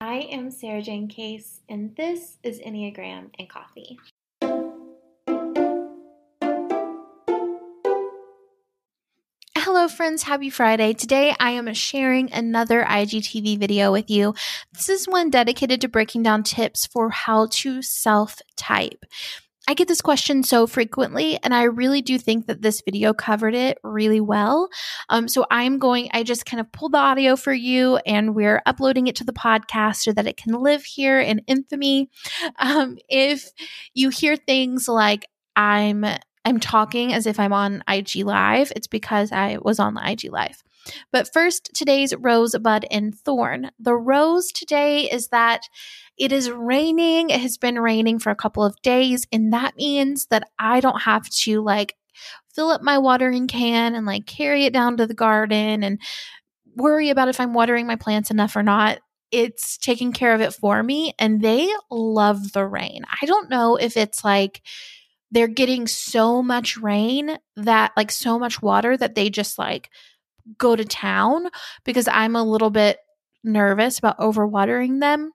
I am Sarah Jane Case, and this is Enneagram and Coffee. Hello, friends. Happy Friday. Today, I am sharing another IGTV video with you. This is one dedicated to breaking down tips for how to self type. I get this question so frequently, and I really do think that this video covered it really well. Um, so I'm going, I just kind of pulled the audio for you, and we're uploading it to the podcast so that it can live here in infamy. Um, if you hear things like I'm I'm talking as if I'm on IG Live, it's because I was on the IG Live. But first, today's rosebud and thorn. The rose today is that it is raining. It has been raining for a couple of days, and that means that I don't have to like fill up my watering can and like carry it down to the garden and worry about if I'm watering my plants enough or not. It's taking care of it for me, and they love the rain. I don't know if it's like they're getting so much rain that like so much water that they just like go to town because I'm a little bit nervous about overwatering them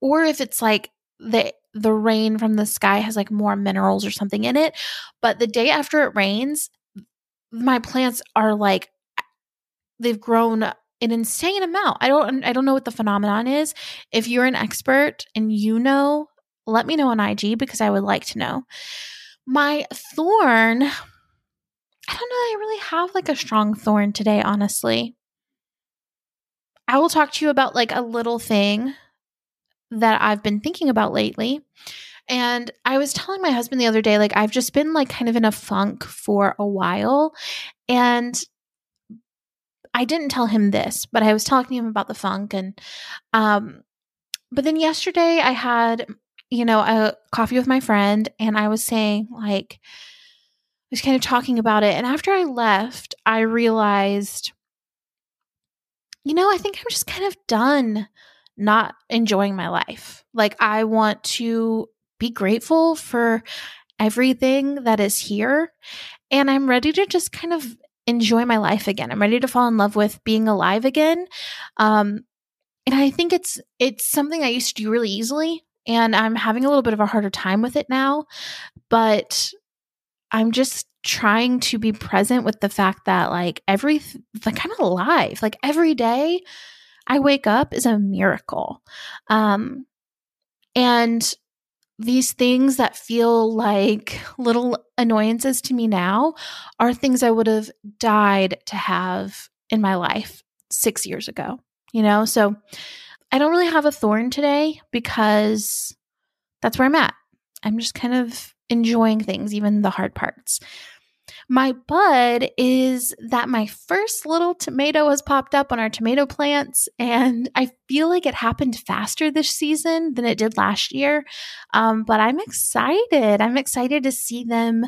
or if it's like the the rain from the sky has like more minerals or something in it but the day after it rains my plants are like they've grown an insane amount. I don't i don't know what the phenomenon is. If you're an expert and you know let me know on ig because i would like to know. My thorn i don't know i really have like a strong thorn today honestly. I will talk to you about like a little thing that I've been thinking about lately. And I was telling my husband the other day, like, I've just been like kind of in a funk for a while. And I didn't tell him this, but I was talking to him about the funk. And, um, but then yesterday I had, you know, a coffee with my friend and I was saying, like, I was kind of talking about it. And after I left, I realized, you know, I think I'm just kind of done not enjoying my life. Like, I want to be grateful for everything that is here. And I'm ready to just kind of enjoy my life again. I'm ready to fall in love with being alive again. Um, and I think it's it's something I used to do really easily, and I'm having a little bit of a harder time with it now. But I'm just trying to be present with the fact that like every like I'm alive. Like every day I wake up is a miracle. Um, and these things that feel like little annoyances to me now are things I would have died to have in my life six years ago, you know? So I don't really have a thorn today because that's where I'm at. I'm just kind of enjoying things, even the hard parts. My bud is that my first little tomato has popped up on our tomato plants, and I feel like it happened faster this season than it did last year. Um, but I'm excited. I'm excited to see them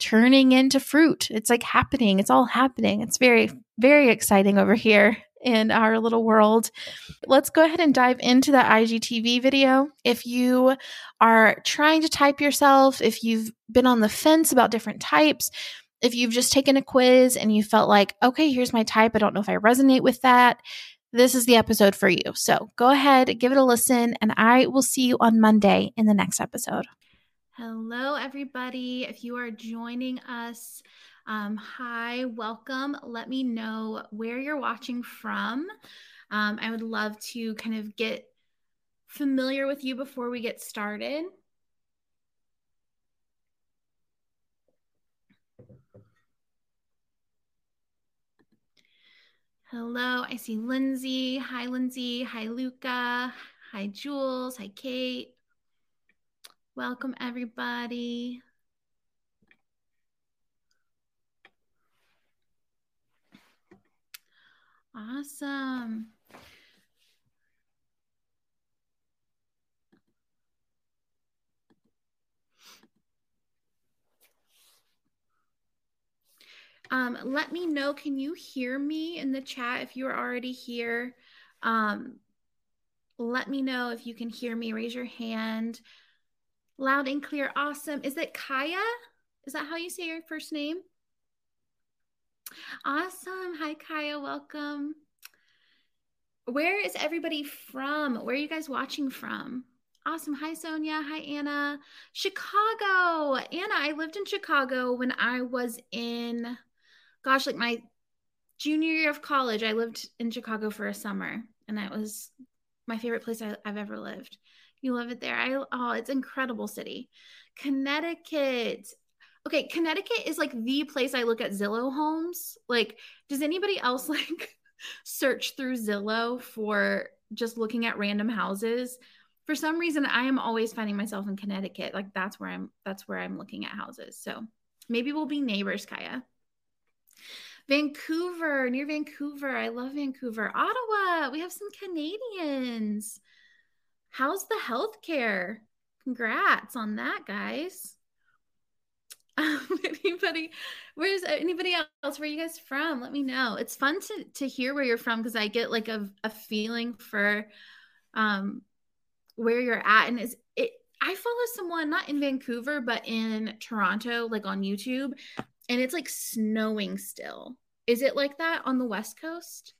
turning into fruit. It's like happening. It's all happening. It's very, very exciting over here in our little world. Let's go ahead and dive into that IGTV video. If you are trying to type yourself, if you've been on the fence about different types, if you've just taken a quiz and you felt like, okay, here's my type, I don't know if I resonate with that, this is the episode for you. So go ahead, give it a listen, and I will see you on Monday in the next episode. Hello, everybody. If you are joining us, um, hi, welcome. Let me know where you're watching from. Um, I would love to kind of get familiar with you before we get started. Hello, I see Lindsay. Hi, Lindsay. Hi, Luca. Hi, Jules. Hi, Kate. Welcome, everybody. Awesome. Um, let me know. Can you hear me in the chat if you're already here? Um, let me know if you can hear me. Raise your hand. Loud and clear. Awesome. Is it Kaya? Is that how you say your first name? Awesome. Hi, Kaya. Welcome. Where is everybody from? Where are you guys watching from? Awesome. Hi, Sonia. Hi, Anna. Chicago. Anna, I lived in Chicago when I was in gosh, like my junior year of college, I lived in Chicago for a summer, and that was my favorite place I, have ever lived. You love it there. I oh, it's incredible city. Connecticut. Okay, Connecticut is like the place I look at Zillow homes. Like, does anybody else like search through Zillow for just looking at random houses? For some reason, I am always finding myself in Connecticut. Like that's where I'm that's where I'm looking at houses. So maybe we'll be neighbors, Kaya. Vancouver, near Vancouver. I love Vancouver. Ottawa, we have some Canadians. How's the healthcare? Congrats on that, guys. Um, anybody, where's anybody else? Where you guys from? Let me know. It's fun to to hear where you're from because I get like a, a feeling for um where you're at. And is it I follow someone not in Vancouver, but in Toronto, like on YouTube, and it's like snowing still. Is it like that on the West Coast?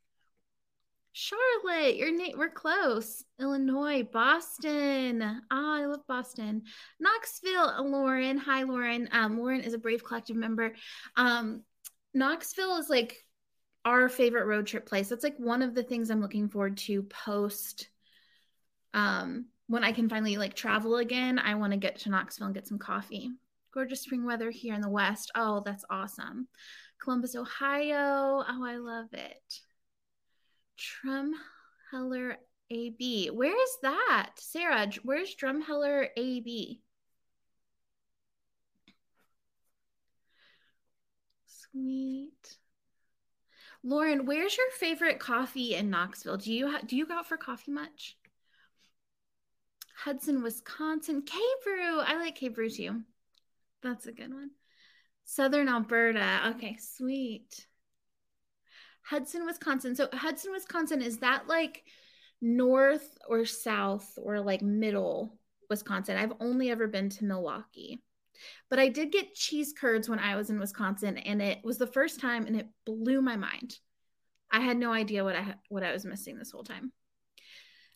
Charlotte, you're na- we're close. Illinois, Boston. Ah, I love Boston. Knoxville, Lauren. Hi, Lauren. Um, Lauren is a Brave Collective member. Um, Knoxville is like our favorite road trip place. That's like one of the things I'm looking forward to post. Um, when I can finally like travel again, I want to get to Knoxville and get some coffee gorgeous spring weather here in the West. Oh, that's awesome. Columbus, Ohio. Oh, I love it. Drumheller AB. Where is that? Sarah, where's Drumheller AB? Sweet. Lauren, where's your favorite coffee in Knoxville? Do you do you go out for coffee much? Hudson, Wisconsin. K Brew. I like K Brew too. That's a good one. Southern Alberta. Okay, sweet. Hudson, Wisconsin. So Hudson, Wisconsin, is that like north or south or like middle Wisconsin? I've only ever been to Milwaukee. But I did get cheese curds when I was in Wisconsin and it was the first time and it blew my mind. I had no idea what I what I was missing this whole time.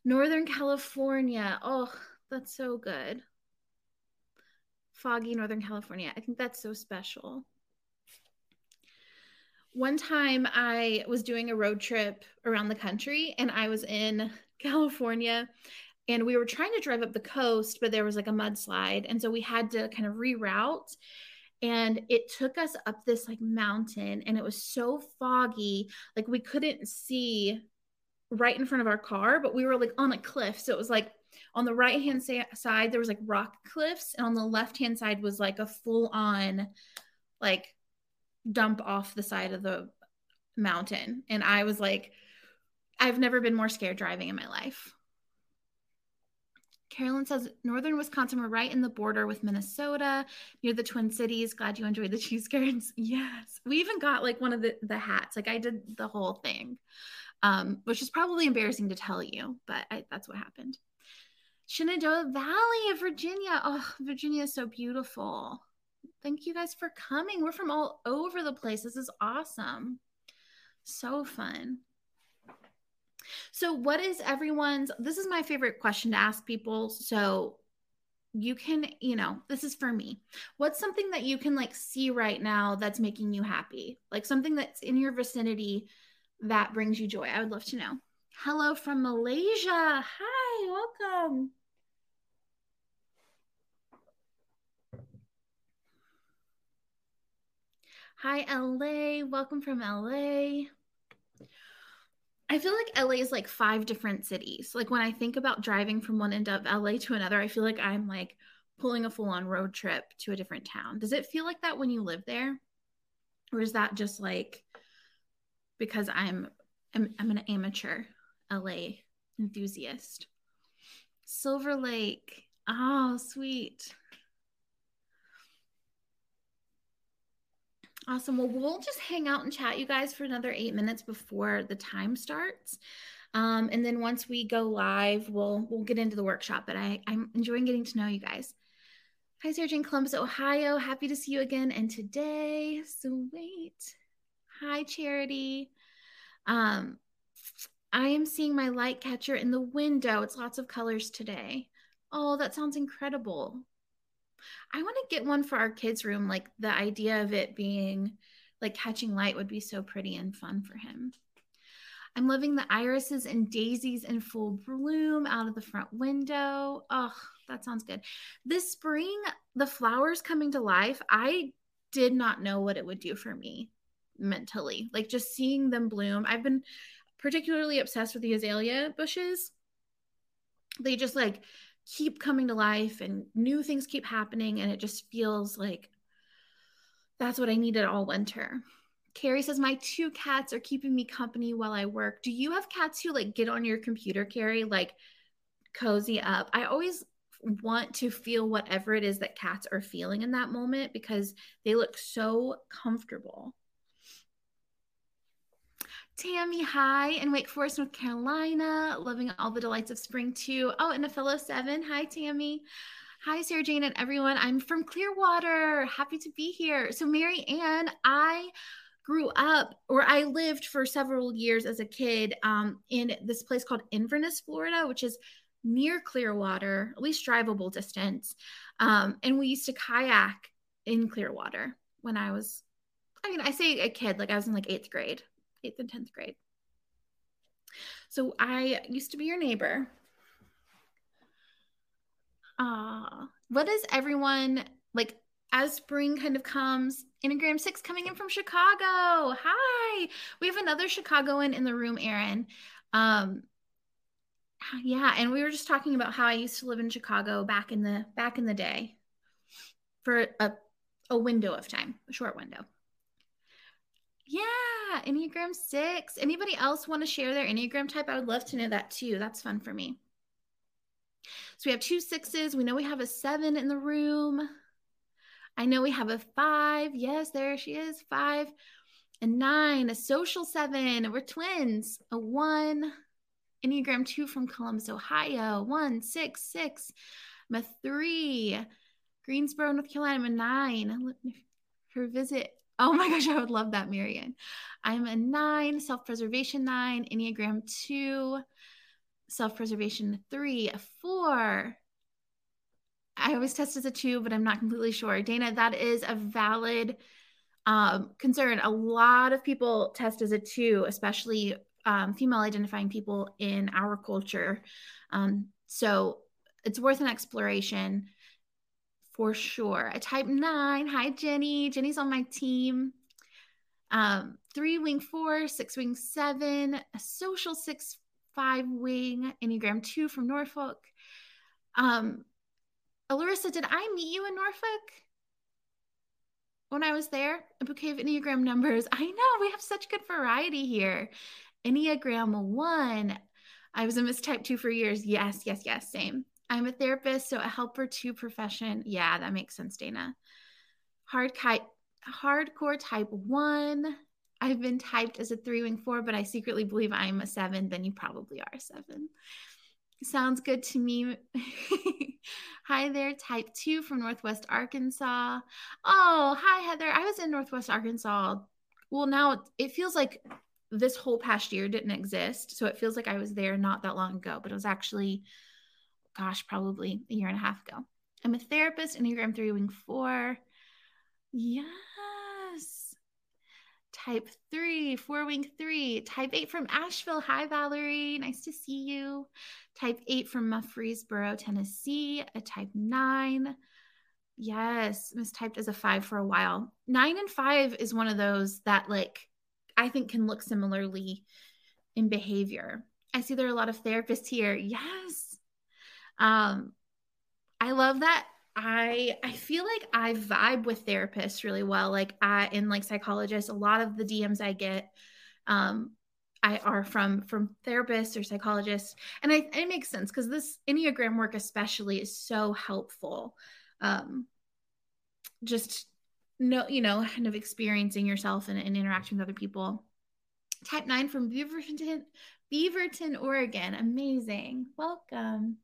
Northern California. Oh, that's so good foggy Northern California. I think that's so special. One time I was doing a road trip around the country and I was in California and we were trying to drive up the coast, but there was like a mudslide. And so we had to kind of reroute. And it took us up this like mountain and it was so foggy, like we couldn't see right in front of our car, but we were like on a cliff. So it was like on the right hand side there was like rock cliffs and on the left hand side was like a full on like dump off the side of the mountain and i was like i've never been more scared driving in my life Carolyn says northern Wisconsin, we're right in the border with Minnesota, near the Twin Cities. Glad you enjoyed the cheese curds. Yes. We even got like one of the, the hats. Like I did the whole thing, um, which is probably embarrassing to tell you, but I, that's what happened. Shenandoah Valley of Virginia. Oh, Virginia is so beautiful. Thank you guys for coming. We're from all over the place. This is awesome. So fun. So, what is everyone's? This is my favorite question to ask people. So, you can, you know, this is for me. What's something that you can like see right now that's making you happy? Like something that's in your vicinity that brings you joy. I would love to know. Hello from Malaysia. Hi, welcome. Hi, LA. Welcome from LA. I feel like LA is like five different cities. Like when I think about driving from one end of LA to another, I feel like I'm like pulling a full on road trip to a different town. Does it feel like that when you live there? Or is that just like because I'm I'm, I'm an amateur LA enthusiast? Silver Lake. Oh, sweet. Awesome. Well, we'll just hang out and chat, you guys, for another eight minutes before the time starts. Um, and then once we go live, we'll we'll get into the workshop. But I, I'm enjoying getting to know you guys. Hi, Sarah Jane Columbus, Ohio. Happy to see you again. And today, sweet. Hi, Charity. Um, I am seeing my light catcher in the window. It's lots of colors today. Oh, that sounds incredible. I want to get one for our kids' room. Like the idea of it being like catching light would be so pretty and fun for him. I'm loving the irises and daisies in full bloom out of the front window. Oh, that sounds good. This spring, the flowers coming to life, I did not know what it would do for me mentally. Like just seeing them bloom. I've been particularly obsessed with the azalea bushes. They just like keep coming to life and new things keep happening and it just feels like that's what I needed all winter. Carrie says my two cats are keeping me company while I work. Do you have cats who like get on your computer, Carrie, like cozy up? I always want to feel whatever it is that cats are feeling in that moment because they look so comfortable. Tammy, hi, in Wake Forest, North Carolina. Loving all the delights of spring too. Oh, and a fellow seven. Hi, Tammy. Hi, Sarah Jane and everyone. I'm from Clearwater. Happy to be here. So, Mary Ann, I grew up or I lived for several years as a kid um, in this place called Inverness, Florida, which is near Clearwater, at least drivable distance. Um, and we used to kayak in Clearwater when I was, I mean, I say a kid, like I was in like eighth grade eighth and 10th grade. So I used to be your neighbor. Uh, what is everyone like as spring kind of comes? Enneagram 6 coming in from Chicago. Hi. We have another Chicagoan in the room, Aaron. Um, yeah, and we were just talking about how I used to live in Chicago back in the back in the day for a a window of time, a short window. Yeah, Enneagram 6. Anybody else want to share their Enneagram type? I would love to know that too. That's fun for me. So we have two sixes. We know we have a seven in the room. I know we have a five. Yes, there she is. Five. A nine, a social seven. We're twins. A one. Enneagram two from Columbus, Ohio. One, six, six. I'm a three. Greensboro, North Carolina. I'm a nine. Her visit Oh my gosh, I would love that, Marianne. I'm a nine, self preservation nine, Enneagram two, self preservation three, a four. I always test as a two, but I'm not completely sure. Dana, that is a valid um, concern. A lot of people test as a two, especially um, female identifying people in our culture. Um, so it's worth an exploration for sure. A type nine. Hi, Jenny. Jenny's on my team. Um, three wing four, six wing seven, a social six five wing, Enneagram two from Norfolk. Um, Alarissa, did I meet you in Norfolk when I was there? A bouquet of Enneagram numbers. I know we have such good variety here. Enneagram one. I was a Miss Type two for years. Yes, yes, yes, same. I'm a therapist, so a helper to profession. Yeah, that makes sense, Dana. Hard type, hardcore type one. I've been typed as a three wing four, but I secretly believe I'm a seven. Then you probably are a seven. Sounds good to me. hi there, type two from Northwest Arkansas. Oh, hi, Heather. I was in Northwest Arkansas. Well, now it feels like this whole past year didn't exist. So it feels like I was there not that long ago, but it was actually gosh, probably a year and a half ago. I'm a therapist, Enneagram 3 Wing 4. Yes. type three, four wing three, type eight from Asheville. Hi, Valerie. Nice to see you. Type eight from Murfreesboro, Tennessee, a type nine. Yes, mistyped as a five for a while. Nine and five is one of those that, like, I think can look similarly in behavior. I see there are a lot of therapists here. Yes. Um, I love that I I feel like I vibe with therapists really well. Like I and like psychologists, a lot of the DMs I get um I are from from therapists or psychologists. And I it makes sense because this Enneagram work especially is so helpful. Um just no, you know, kind of experiencing yourself and, and interacting with other people. Type nine from Beaverton, Beaverton, Oregon. Amazing. Welcome.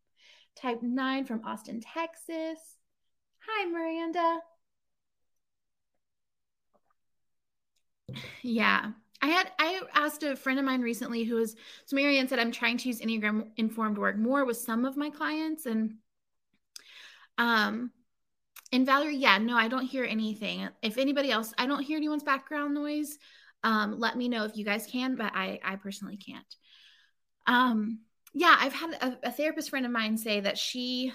Type nine from Austin, Texas. Hi, Miranda. Yeah. I had I asked a friend of mine recently who was so Marianne said I'm trying to use Enneagram informed work more with some of my clients and um and Valerie, yeah, no, I don't hear anything. If anybody else, I don't hear anyone's background noise. Um, let me know if you guys can, but I I personally can't. Um yeah, I've had a, a therapist friend of mine say that she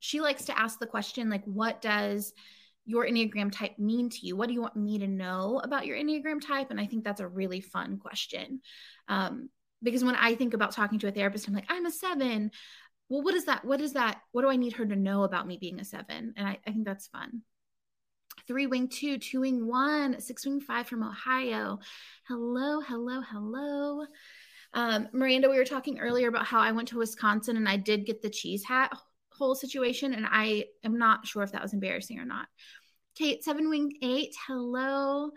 she likes to ask the question like what does your enneagram type mean to you? What do you want me to know about your enneagram type? And i think that's a really fun question. Um, because when i think about talking to a therapist i'm like i'm a seven. Well what is that what is that what do i need her to know about me being a seven? And i, I think that's fun. Three wing two two wing one six wing five from ohio. Hello hello hello um, miranda we were talking earlier about how i went to wisconsin and i did get the cheese hat whole situation, and I am not sure if that was embarrassing or not. Kate, seven wing eight, hello.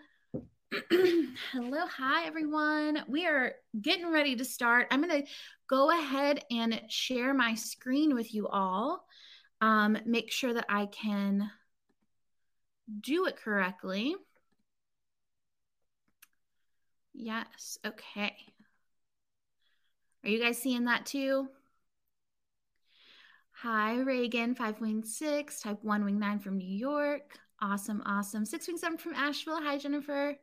hello, hi everyone. We are getting ready to start. I'm going to go ahead and share my screen with you all. Um, make sure that I can do it correctly. Yes, okay. Are you guys seeing that too? Hi, Reagan, five wing six, type one wing nine from New York. Awesome, awesome. Six wing seven from Asheville. Hi, Jennifer.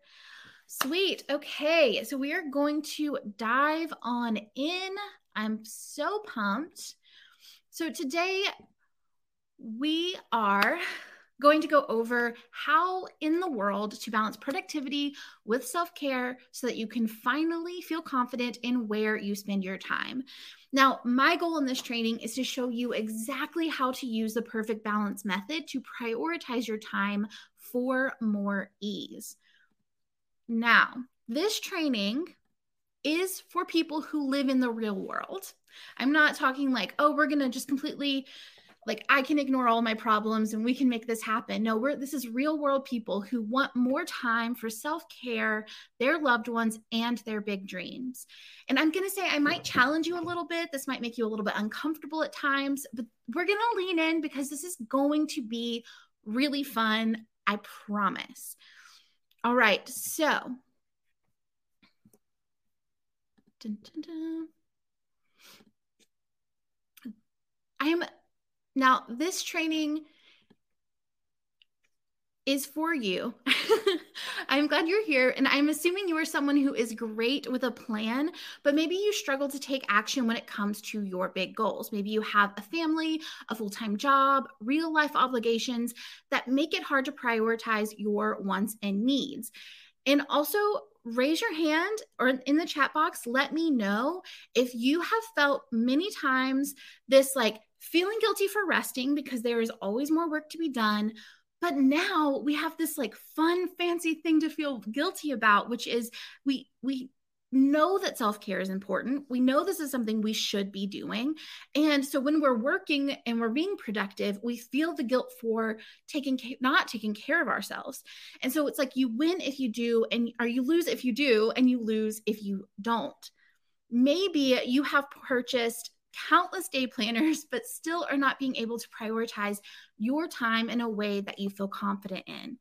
Sweet. Okay, so we are going to dive on in. I'm so pumped. So today we are going to go over how in the world to balance productivity with self care so that you can finally feel confident in where you spend your time. Now, my goal in this training is to show you exactly how to use the perfect balance method to prioritize your time for more ease. Now, this training is for people who live in the real world. I'm not talking like, oh, we're going to just completely like I can ignore all my problems and we can make this happen. No, we're this is real world people who want more time for self-care, their loved ones and their big dreams. And I'm going to say I might challenge you a little bit. This might make you a little bit uncomfortable at times, but we're going to lean in because this is going to be really fun, I promise. All right. So, dun, dun, dun. I am now, this training is for you. I'm glad you're here. And I'm assuming you are someone who is great with a plan, but maybe you struggle to take action when it comes to your big goals. Maybe you have a family, a full time job, real life obligations that make it hard to prioritize your wants and needs. And also, raise your hand or in the chat box, let me know if you have felt many times this like feeling guilty for resting because there is always more work to be done. But now we have this like fun, fancy thing to feel guilty about, which is we we know that self-care is important. We know this is something we should be doing. And so when we're working and we're being productive, we feel the guilt for taking not taking care of ourselves. And so it's like you win if you do and or you lose if you do and you lose if you don't. Maybe you have purchased countless day planners, but still are not being able to prioritize your time in a way that you feel confident in.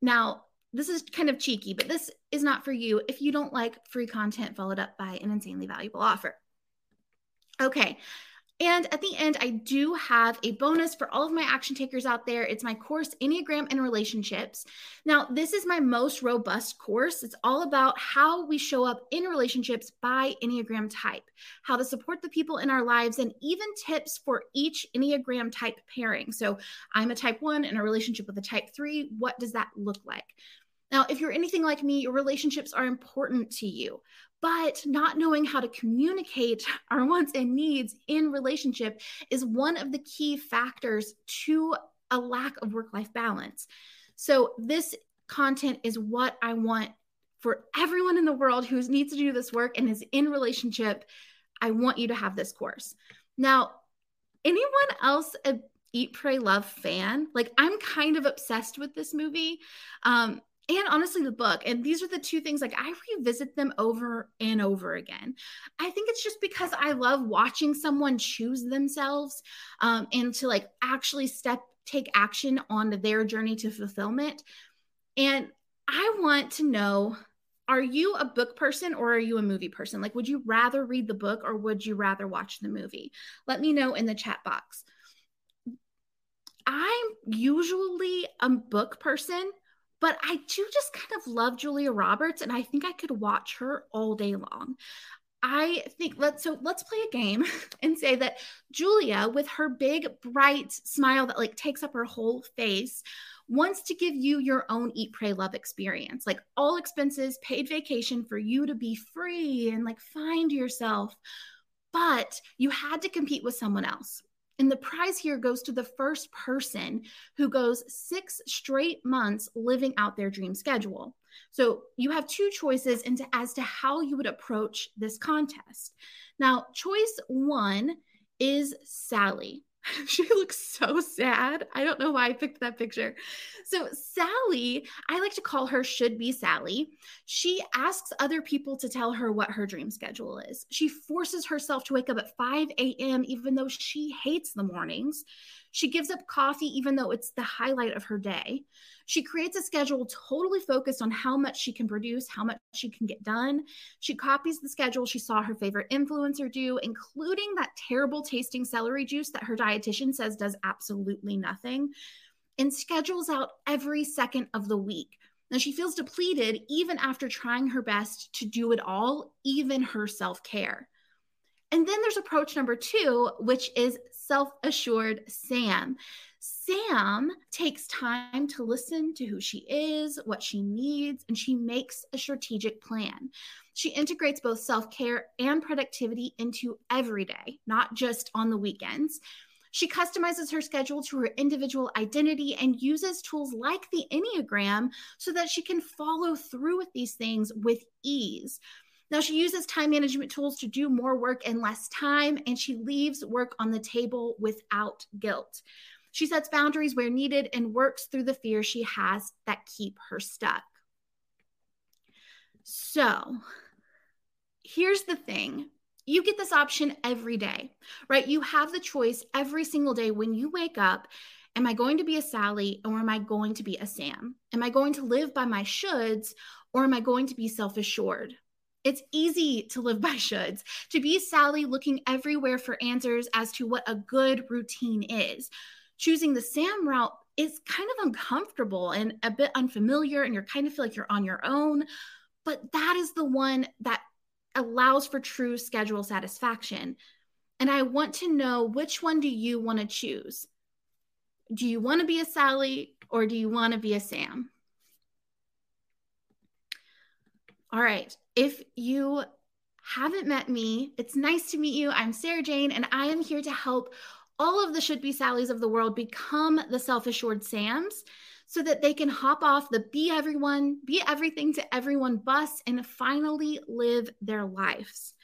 Now, this is kind of cheeky, but this is not for you if you don't like free content followed up by an insanely valuable offer. Okay. And at the end, I do have a bonus for all of my action takers out there. It's my course, Enneagram and Relationships. Now, this is my most robust course. It's all about how we show up in relationships by Enneagram type, how to support the people in our lives, and even tips for each Enneagram type pairing. So, I'm a type one in a relationship with a type three. What does that look like? Now, if you're anything like me, your relationships are important to you but not knowing how to communicate our wants and needs in relationship is one of the key factors to a lack of work life balance. So, this content is what I want for everyone in the world who needs to do this work and is in relationship. I want you to have this course. Now, anyone else a Eat, Pray, Love fan? Like, I'm kind of obsessed with this movie. Um, and honestly the book and these are the two things like i revisit them over and over again. I think it's just because i love watching someone choose themselves um, and to like actually step take action on their journey to fulfillment. And i want to know are you a book person or are you a movie person? Like would you rather read the book or would you rather watch the movie? Let me know in the chat box. I'm usually a book person but I do just kind of love Julia Roberts, and I think I could watch her all day long. I think let's so let's play a game and say that Julia, with her big bright smile that like takes up her whole face, wants to give you your own eat, pray, love experience, like all expenses, paid vacation for you to be free and like find yourself. But you had to compete with someone else. And the prize here goes to the first person who goes six straight months living out their dream schedule. So you have two choices into, as to how you would approach this contest. Now, choice one is Sally. she looks so sad. I don't know why I picked that picture. So, Sally, I like to call her should be Sally. She asks other people to tell her what her dream schedule is. She forces herself to wake up at 5 a.m., even though she hates the mornings. She gives up coffee, even though it's the highlight of her day. She creates a schedule totally focused on how much she can produce, how much she can get done. She copies the schedule she saw her favorite influencer do, including that terrible tasting celery juice that her dietitian says does absolutely nothing, and schedules out every second of the week. Now, she feels depleted even after trying her best to do it all, even her self care. And then there's approach number two, which is self assured Sam. Sam takes time to listen to who she is, what she needs, and she makes a strategic plan. She integrates both self care and productivity into every day, not just on the weekends. She customizes her schedule to her individual identity and uses tools like the Enneagram so that she can follow through with these things with ease. Now, she uses time management tools to do more work in less time, and she leaves work on the table without guilt. She sets boundaries where needed and works through the fear she has that keep her stuck. So, here's the thing you get this option every day, right? You have the choice every single day when you wake up. Am I going to be a Sally or am I going to be a Sam? Am I going to live by my shoulds or am I going to be self assured? It's easy to live by shoulds, to be Sally looking everywhere for answers as to what a good routine is choosing the SAM route is kind of uncomfortable and a bit unfamiliar, and you kind of feel like you're on your own. But that is the one that allows for true schedule satisfaction. And I want to know which one do you want to choose? Do you want to be a Sally or do you want to be a Sam? All right. If you haven't met me, it's nice to meet you. I'm Sarah Jane, and I am here to help all of the should be Sallys of the world become the self assured Sams so that they can hop off the be everyone, be everything to everyone bus and finally live their lives.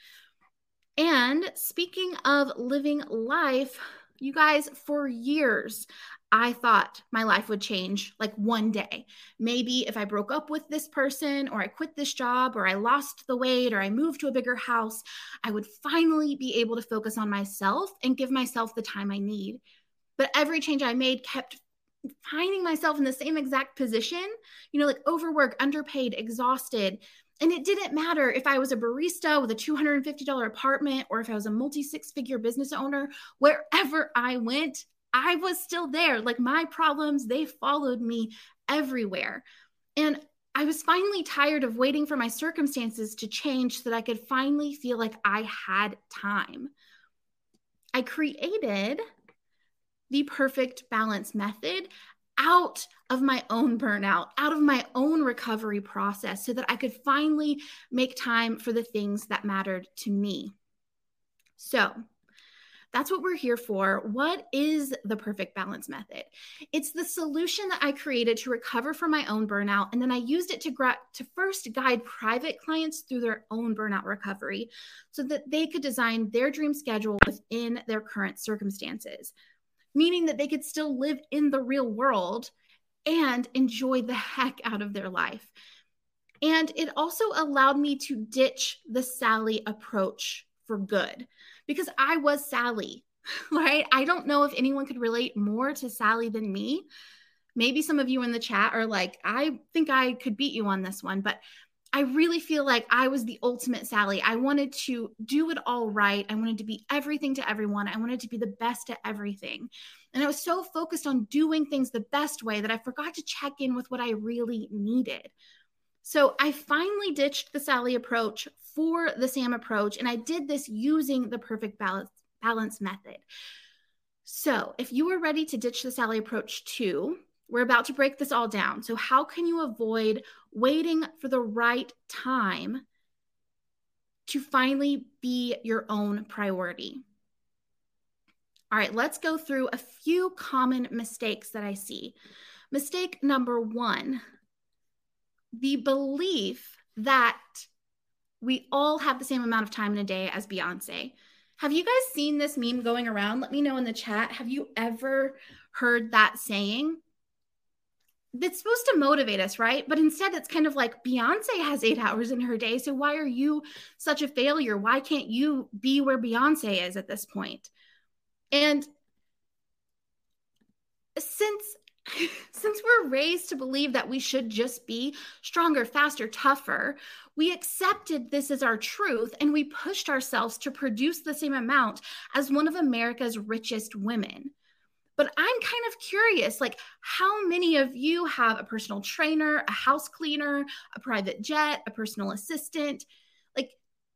And speaking of living life, you guys, for years, I thought my life would change like one day. Maybe if I broke up with this person, or I quit this job, or I lost the weight, or I moved to a bigger house, I would finally be able to focus on myself and give myself the time I need. But every change I made kept finding myself in the same exact position, you know, like overworked, underpaid, exhausted. And it didn't matter if I was a barista with a $250 apartment or if I was a multi six figure business owner, wherever I went, I was still there. Like my problems, they followed me everywhere. And I was finally tired of waiting for my circumstances to change so that I could finally feel like I had time. I created the perfect balance method out of my own burnout, out of my own recovery process, so that I could finally make time for the things that mattered to me. So, that's what we're here for. What is the perfect balance method? It's the solution that I created to recover from my own burnout. And then I used it to, gra- to first guide private clients through their own burnout recovery so that they could design their dream schedule within their current circumstances meaning that they could still live in the real world and enjoy the heck out of their life. And it also allowed me to ditch the Sally approach for good because I was Sally, right? I don't know if anyone could relate more to Sally than me. Maybe some of you in the chat are like, I think I could beat you on this one, but I really feel like I was the ultimate Sally. I wanted to do it all right. I wanted to be everything to everyone. I wanted to be the best at everything. And I was so focused on doing things the best way that I forgot to check in with what I really needed. So I finally ditched the Sally approach for the Sam approach. And I did this using the perfect balance, balance method. So if you are ready to ditch the Sally approach too, we're about to break this all down. So, how can you avoid waiting for the right time to finally be your own priority? All right, let's go through a few common mistakes that I see. Mistake number one the belief that we all have the same amount of time in a day as Beyonce. Have you guys seen this meme going around? Let me know in the chat. Have you ever heard that saying? that's supposed to motivate us, right? But instead, it's kind of like Beyonce has eight hours in her day. So why are you such a failure? Why can't you be where Beyonce is at this point? And since since we're raised to believe that we should just be stronger, faster, tougher, we accepted this as our truth and we pushed ourselves to produce the same amount as one of America's richest women. But I'm kind of curious like, how many of you have a personal trainer, a house cleaner, a private jet, a personal assistant?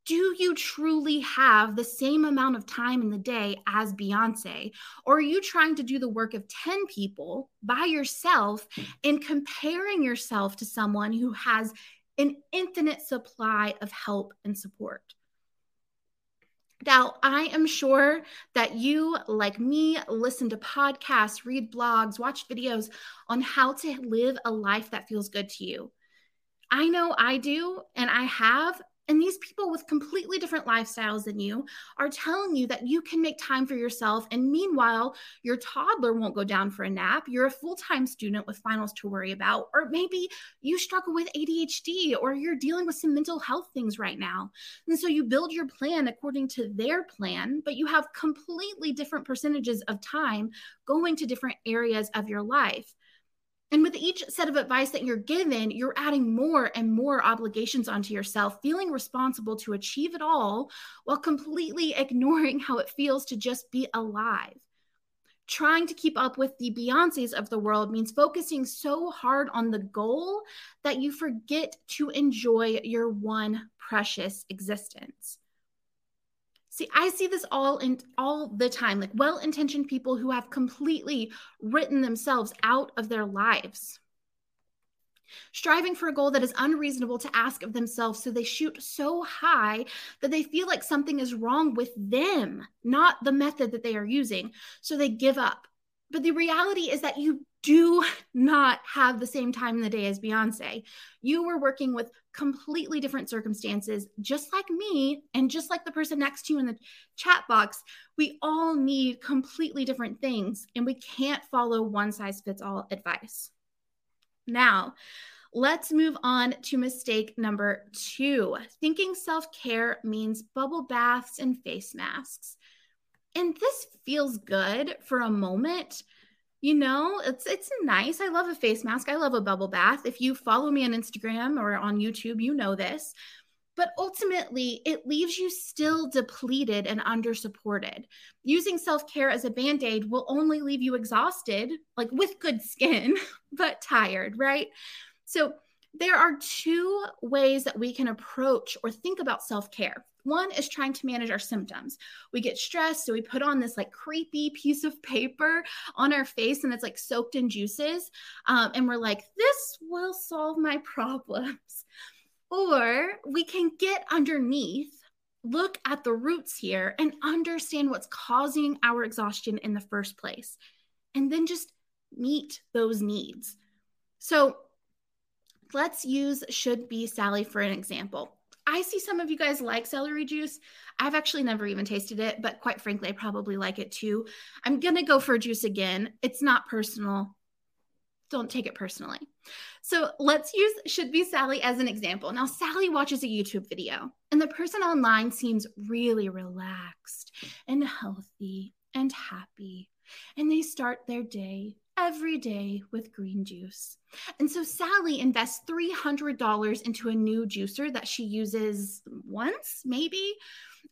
Do you truly have the same amount of time in the day as Beyonce? Or are you trying to do the work of 10 people by yourself and comparing yourself to someone who has an infinite supply of help and support? Now, I am sure that you, like me, listen to podcasts, read blogs, watch videos on how to live a life that feels good to you. I know I do, and I have, and these people with completely different lifestyles than you are telling you that you can make time for yourself. And meanwhile, your toddler won't go down for a nap. You're a full time student with finals to worry about. Or maybe you struggle with ADHD or you're dealing with some mental health things right now. And so you build your plan according to their plan, but you have completely different percentages of time going to different areas of your life. And with each set of advice that you're given, you're adding more and more obligations onto yourself, feeling responsible to achieve it all while completely ignoring how it feels to just be alive. Trying to keep up with the Beyoncés of the world means focusing so hard on the goal that you forget to enjoy your one precious existence. See, I see this all in all the time, like well-intentioned people who have completely written themselves out of their lives. Striving for a goal that is unreasonable to ask of themselves, so they shoot so high that they feel like something is wrong with them, not the method that they are using. So they give up. But the reality is that you do not have the same time in the day as Beyonce. You were working with completely different circumstances, just like me, and just like the person next to you in the chat box. We all need completely different things, and we can't follow one size fits all advice. Now, let's move on to mistake number two. Thinking self care means bubble baths and face masks. And this feels good for a moment you know, it's it's nice. I love a face mask. I love a bubble bath. If you follow me on Instagram or on YouTube, you know this. But ultimately, it leaves you still depleted and under supported. Using self care as a band aid will only leave you exhausted, like with good skin, but tired, right? So, there are two ways that we can approach or think about self care. One is trying to manage our symptoms. We get stressed, so we put on this like creepy piece of paper on our face and it's like soaked in juices. Um, and we're like, this will solve my problems. Or we can get underneath, look at the roots here, and understand what's causing our exhaustion in the first place. And then just meet those needs. So let's use Should Be Sally for an example. I see some of you guys like celery juice. I've actually never even tasted it, but quite frankly, I probably like it too. I'm going to go for juice again. It's not personal. Don't take it personally. So let's use Should Be Sally as an example. Now, Sally watches a YouTube video, and the person online seems really relaxed and healthy and happy. And they start their day every day with green juice. And so Sally invests $300 into a new juicer that she uses once, maybe.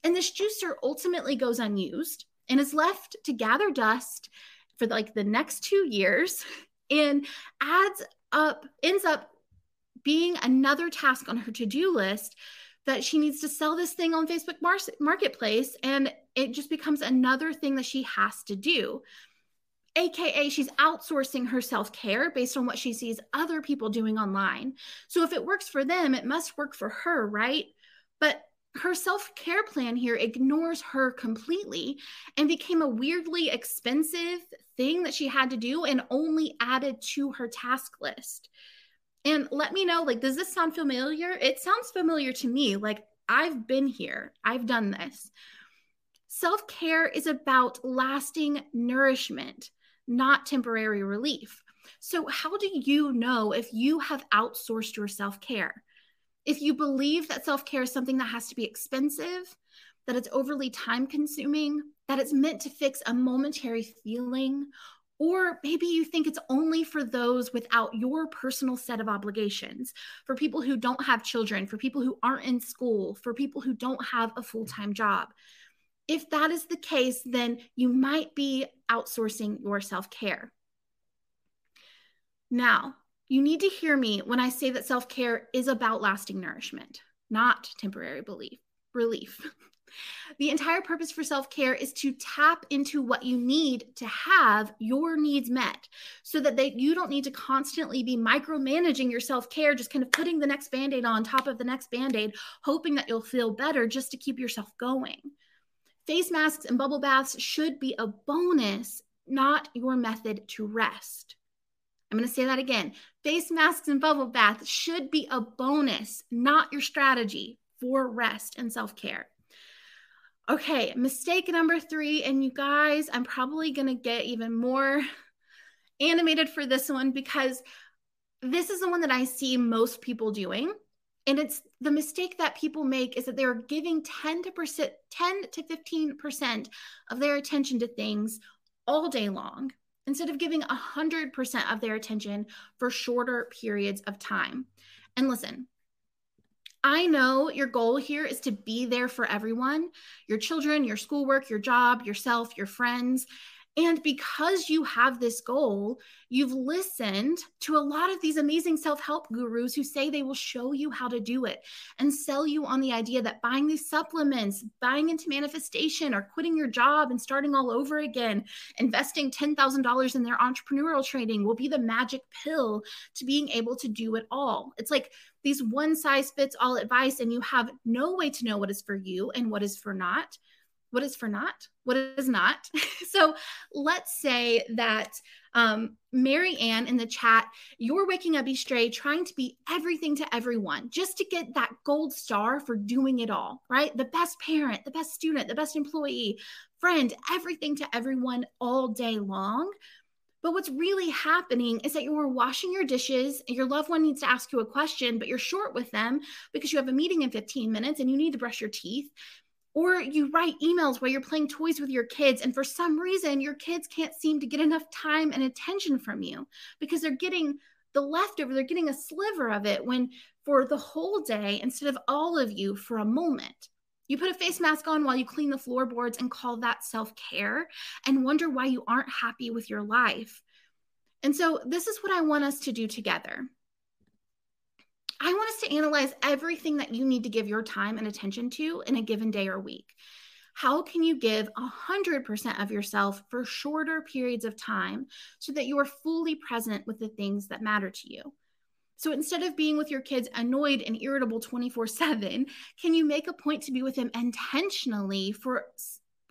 And this juicer ultimately goes unused and is left to gather dust for like the next two years and adds up, ends up being another task on her to do list that she needs to sell this thing on Facebook Marketplace. And it just becomes another thing that she has to do. AKA, she's outsourcing her self care based on what she sees other people doing online. So if it works for them, it must work for her, right? But her self care plan here ignores her completely and became a weirdly expensive thing that she had to do and only added to her task list. And let me know like, does this sound familiar? It sounds familiar to me. Like, I've been here, I've done this. Self care is about lasting nourishment not temporary relief. So, how do you know if you have outsourced your self care? If you believe that self care is something that has to be expensive, that it's overly time consuming, that it's meant to fix a momentary feeling, or maybe you think it's only for those without your personal set of obligations, for people who don't have children, for people who aren't in school, for people who don't have a full time job. If that is the case, then you might be outsourcing your self care. Now, you need to hear me when I say that self care is about lasting nourishment, not temporary belief, relief. The entire purpose for self care is to tap into what you need to have your needs met so that they, you don't need to constantly be micromanaging your self care, just kind of putting the next band aid on top of the next band aid, hoping that you'll feel better just to keep yourself going. Face masks and bubble baths should be a bonus, not your method to rest. I'm going to say that again. Face masks and bubble baths should be a bonus, not your strategy for rest and self care. Okay, mistake number three. And you guys, I'm probably going to get even more animated for this one because this is the one that I see most people doing. And it's the mistake that people make is that they're giving 10 to percent 10 to 15% of their attention to things all day long instead of giving 100% of their attention for shorter periods of time. And listen, I know your goal here is to be there for everyone your children, your schoolwork, your job, yourself, your friends. And because you have this goal, you've listened to a lot of these amazing self help gurus who say they will show you how to do it and sell you on the idea that buying these supplements, buying into manifestation, or quitting your job and starting all over again, investing $10,000 in their entrepreneurial training will be the magic pill to being able to do it all. It's like these one size fits all advice, and you have no way to know what is for you and what is for not what is for not what is not. So let's say that um, mary ann in the chat you're waking up each day trying to be everything to everyone just to get that gold star for doing it all right? The best parent the best student the best employee friend everything to everyone all day long. But what's really happening is that you're washing your dishes, your loved one needs to ask you a question, but you're short with them because you have a meeting in 15 minutes and you need to brush your teeth Or you write emails while you're playing toys with your kids, and for some reason, your kids can't seem to get enough time and attention from you because they're getting the leftover, they're getting a sliver of it when for the whole day instead of all of you for a moment. You put a face mask on while you clean the floorboards and call that self care and wonder why you aren't happy with your life. And so, this is what I want us to do together. I want us to analyze everything that you need to give your time and attention to in a given day or week. How can you give 100% of yourself for shorter periods of time so that you are fully present with the things that matter to you? So instead of being with your kids annoyed and irritable 24 7, can you make a point to be with them intentionally for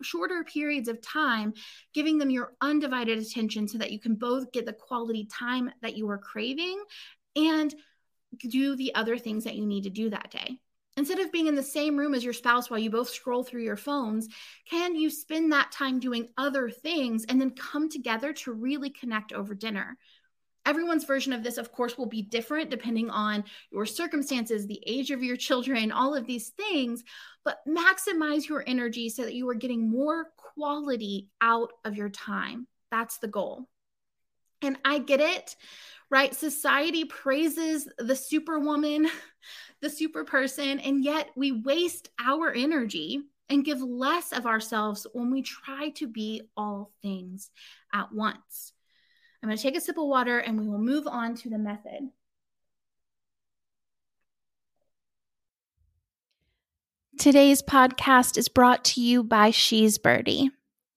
shorter periods of time, giving them your undivided attention so that you can both get the quality time that you are craving and do the other things that you need to do that day. Instead of being in the same room as your spouse while you both scroll through your phones, can you spend that time doing other things and then come together to really connect over dinner? Everyone's version of this, of course, will be different depending on your circumstances, the age of your children, all of these things, but maximize your energy so that you are getting more quality out of your time. That's the goal. And I get it right? Society praises the superwoman, the super person, and yet we waste our energy and give less of ourselves when we try to be all things at once. I'm going to take a sip of water and we will move on to the method. Today's podcast is brought to you by She's Birdie.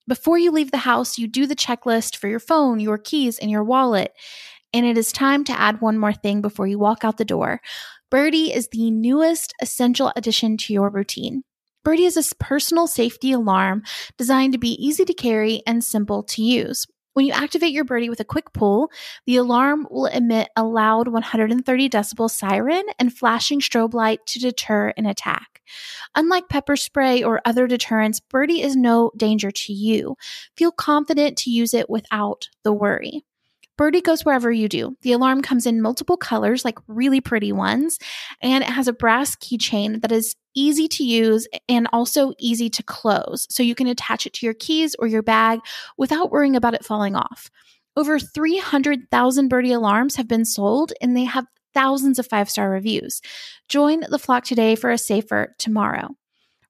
Before you leave the house, you do the checklist for your phone, your keys, and your wallet. And it is time to add one more thing before you walk out the door. Birdie is the newest essential addition to your routine. Birdie is a personal safety alarm designed to be easy to carry and simple to use. When you activate your Birdie with a quick pull, the alarm will emit a loud 130 decibel siren and flashing strobe light to deter an attack. Unlike pepper spray or other deterrents, Birdie is no danger to you. Feel confident to use it without the worry. Birdie goes wherever you do. The alarm comes in multiple colors, like really pretty ones, and it has a brass keychain that is easy to use and also easy to close. So you can attach it to your keys or your bag without worrying about it falling off. Over 300,000 Birdie alarms have been sold, and they have thousands of five star reviews. Join the flock today for a safer tomorrow.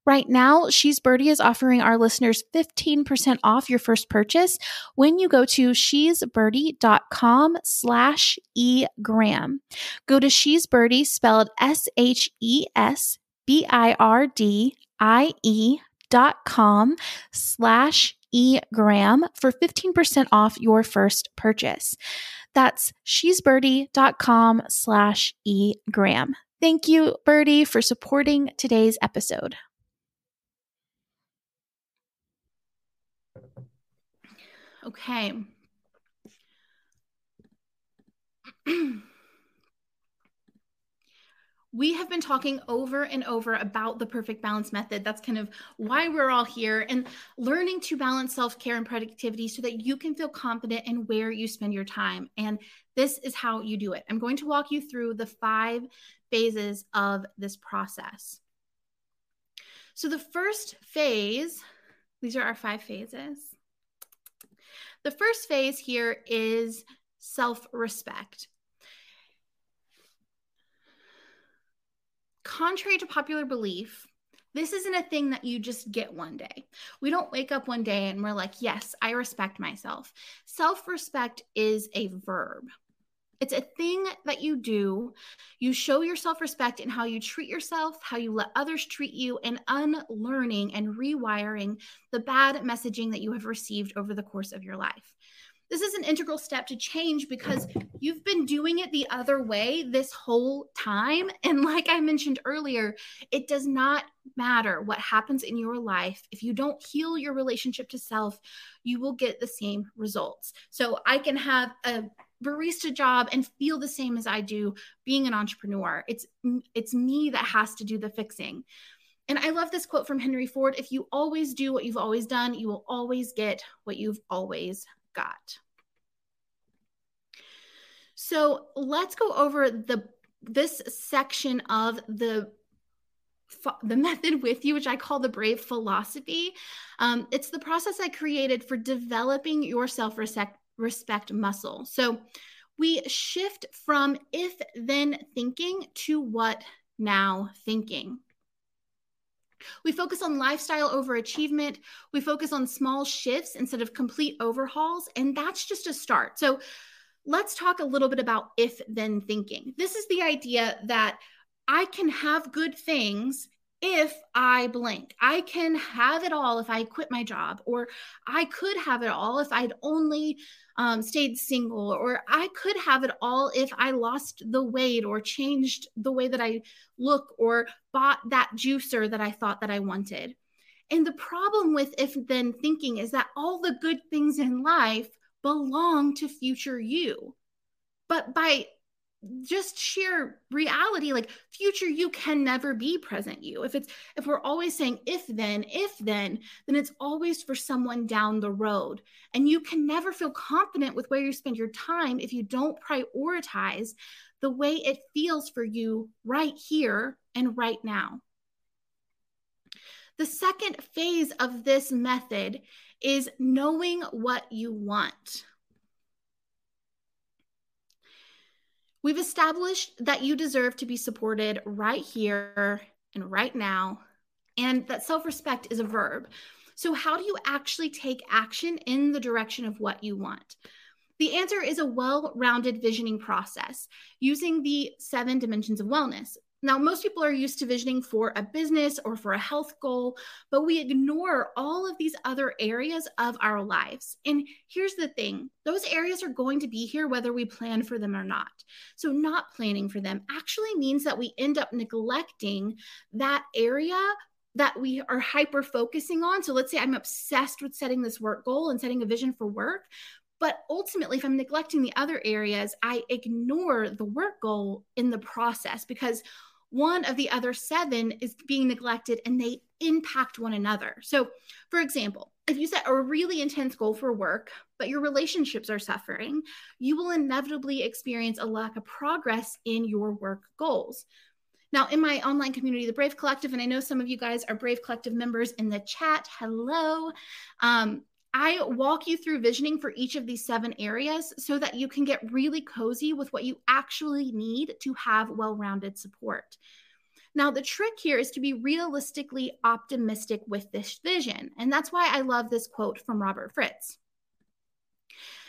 Right now, She's Birdie is offering our listeners 15% off your first purchase when you go to shesbirdie.com slash egram. Go to She's Birdie, spelled S-H-E-S-B-I-R-D-I-E dot com slash egram for 15% off your first purchase. That's shesbirdie.com slash egram. Thank you, Birdie, for supporting today's episode. Okay. we have been talking over and over about the perfect balance method. That's kind of why we're all here and learning to balance self care and productivity so that you can feel confident in where you spend your time. And this is how you do it. I'm going to walk you through the five phases of this process. So, the first phase, these are our five phases. The first phase here is self respect. Contrary to popular belief, this isn't a thing that you just get one day. We don't wake up one day and we're like, yes, I respect myself. Self respect is a verb. It's a thing that you do. You show your self respect in how you treat yourself, how you let others treat you, and unlearning and rewiring the bad messaging that you have received over the course of your life. This is an integral step to change because you've been doing it the other way this whole time. And like I mentioned earlier, it does not matter what happens in your life. If you don't heal your relationship to self, you will get the same results. So I can have a barista job and feel the same as I do being an entrepreneur. It's it's me that has to do the fixing. And I love this quote from Henry Ford, if you always do what you've always done, you will always get what you've always got. So, let's go over the this section of the the method with you, which I call the brave philosophy. Um, it's the process I created for developing your self respect muscle. So we shift from if then thinking to what now thinking. We focus on lifestyle over achievement. We focus on small shifts instead of complete overhauls. And that's just a start. So let's talk a little bit about if then thinking. This is the idea that I can have good things if I blank. I can have it all if I quit my job, or I could have it all if I'd only um, stayed single, or I could have it all if I lost the weight or changed the way that I look or bought that juicer that I thought that I wanted. And the problem with if then thinking is that all the good things in life belong to future you. But by just sheer reality like future you can never be present you. If it's if we're always saying if then if then then it's always for someone down the road. And you can never feel confident with where you spend your time if you don't prioritize the way it feels for you right here and right now. The second phase of this method is knowing what you want We've established that you deserve to be supported right here and right now, and that self respect is a verb. So, how do you actually take action in the direction of what you want? The answer is a well rounded visioning process using the seven dimensions of wellness. Now, most people are used to visioning for a business or for a health goal, but we ignore all of these other areas of our lives. And here's the thing those areas are going to be here whether we plan for them or not. So, not planning for them actually means that we end up neglecting that area that we are hyper focusing on. So let's say I'm obsessed with setting this work goal and setting a vision for work. But ultimately, if I'm neglecting the other areas, I ignore the work goal in the process because one of the other seven is being neglected and they impact one another. So, for example, if you set a really intense goal for work, but your relationships are suffering, you will inevitably experience a lack of progress in your work goals. Now, in my online community, the Brave Collective, and I know some of you guys are Brave Collective members in the chat, hello. Um, I walk you through visioning for each of these seven areas so that you can get really cozy with what you actually need to have well rounded support. Now, the trick here is to be realistically optimistic with this vision. And that's why I love this quote from Robert Fritz.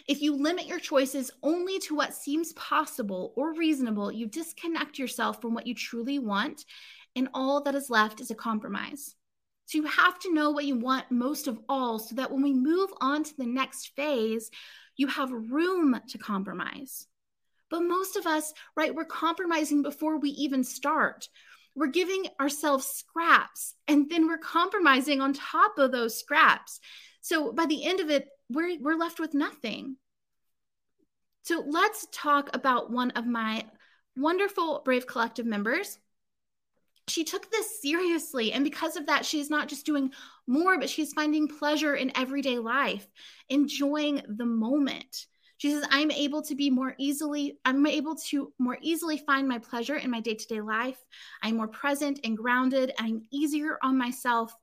If you limit your choices only to what seems possible or reasonable, you disconnect yourself from what you truly want, and all that is left is a compromise. So you have to know what you want most of all so that when we move on to the next phase, you have room to compromise. But most of us, right, we're compromising before we even start. We're giving ourselves scraps and then we're compromising on top of those scraps. So by the end of it, we're, we're left with nothing. So let's talk about one of my wonderful Brave Collective members she took this seriously. And because of that, she's not just doing more, but she's finding pleasure in everyday life, enjoying the moment. She says, I'm able to be more easily, I'm able to more easily find my pleasure in my day to day life. I'm more present and grounded. I'm easier on myself.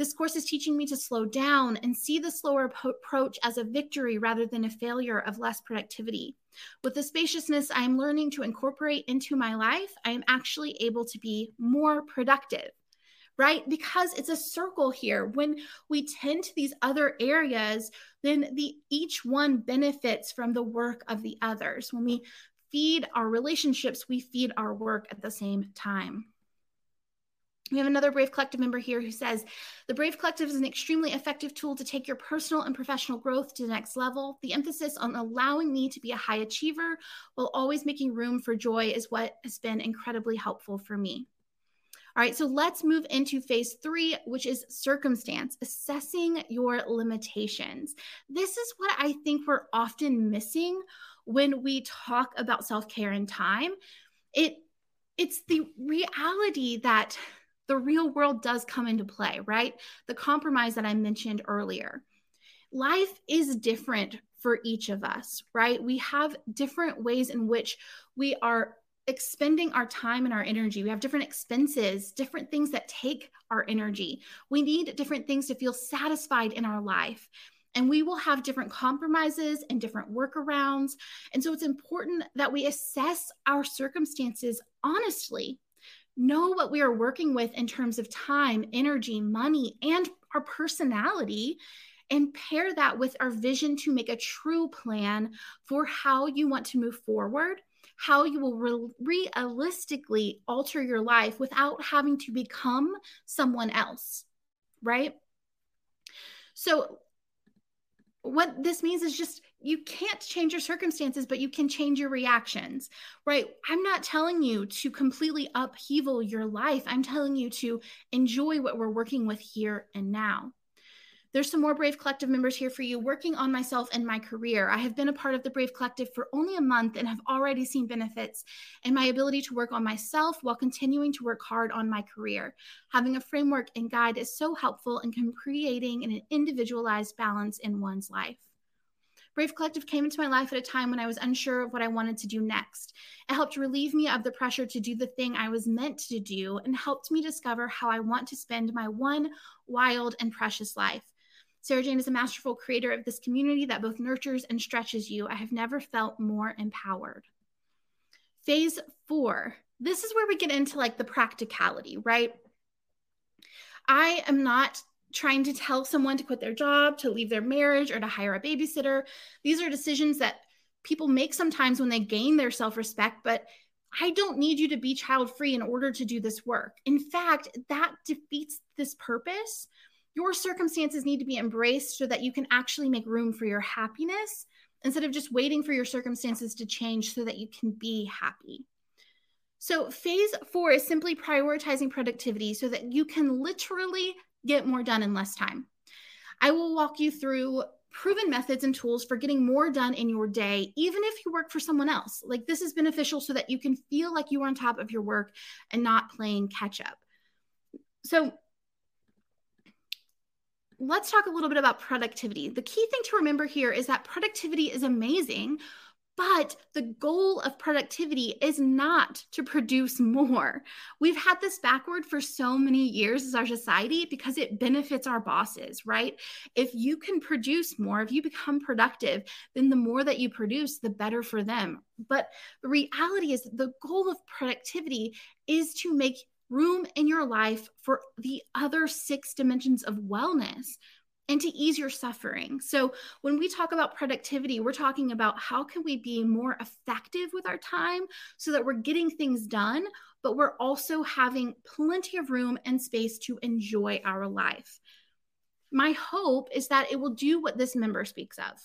This course is teaching me to slow down and see the slower approach as a victory rather than a failure of less productivity. With the spaciousness I am learning to incorporate into my life, I am actually able to be more productive, right? Because it's a circle here. When we tend to these other areas, then the each one benefits from the work of the others. When we feed our relationships, we feed our work at the same time. We have another Brave Collective member here who says the Brave Collective is an extremely effective tool to take your personal and professional growth to the next level. The emphasis on allowing me to be a high achiever while always making room for joy is what has been incredibly helpful for me. All right, so let's move into phase three, which is circumstance, assessing your limitations. This is what I think we're often missing when we talk about self care and time. It it's the reality that the real world does come into play, right? The compromise that I mentioned earlier. Life is different for each of us, right? We have different ways in which we are expending our time and our energy. We have different expenses, different things that take our energy. We need different things to feel satisfied in our life. And we will have different compromises and different workarounds. And so it's important that we assess our circumstances honestly, know what we are working with in terms of time, energy, money, and our personality, and pair that with our vision to make a true plan for how you want to move forward how you will re- realistically alter your life without having to become someone else, right? So, what this means is just you can't change your circumstances, but you can change your reactions, right? I'm not telling you to completely upheaval your life. I'm telling you to enjoy what we're working with here and now. There's some more Brave Collective members here for you working on myself and my career. I have been a part of the Brave Collective for only a month and have already seen benefits in my ability to work on myself while continuing to work hard on my career. Having a framework and guide is so helpful in creating an individualized balance in one's life. Brave Collective came into my life at a time when I was unsure of what I wanted to do next. It helped relieve me of the pressure to do the thing I was meant to do and helped me discover how I want to spend my one wild and precious life. Sarah Jane is a masterful creator of this community that both nurtures and stretches you. I have never felt more empowered. Phase four. This is where we get into like the practicality, right? I am not trying to tell someone to quit their job, to leave their marriage, or to hire a babysitter. These are decisions that people make sometimes when they gain their self respect, but I don't need you to be child free in order to do this work. In fact, that defeats this purpose your circumstances need to be embraced so that you can actually make room for your happiness instead of just waiting for your circumstances to change so that you can be happy. So, phase four is simply prioritizing productivity so that you can literally get more done in less time. I will walk you through proven methods and tools for getting more done in your day, even if you work for someone else. Like, this is beneficial so that you can feel like you are on top of your work and not playing catch up. So, let's talk a little bit about productivity. The key thing to remember here is that productivity is amazing, but the goal of productivity is not to produce more. We've had this backward for so many years as our society because it benefits our bosses, right? If you can produce more, if you become productive, then the more that you produce, the better for them. But the reality is the goal of productivity is to make room in your life for the other six dimensions of wellness and to ease your suffering. So when we talk about productivity, we're talking about how can we be more effective with our time so that we're getting things done, but we're also having plenty of room and space to enjoy our life. My hope is that it will do what this member speaks of.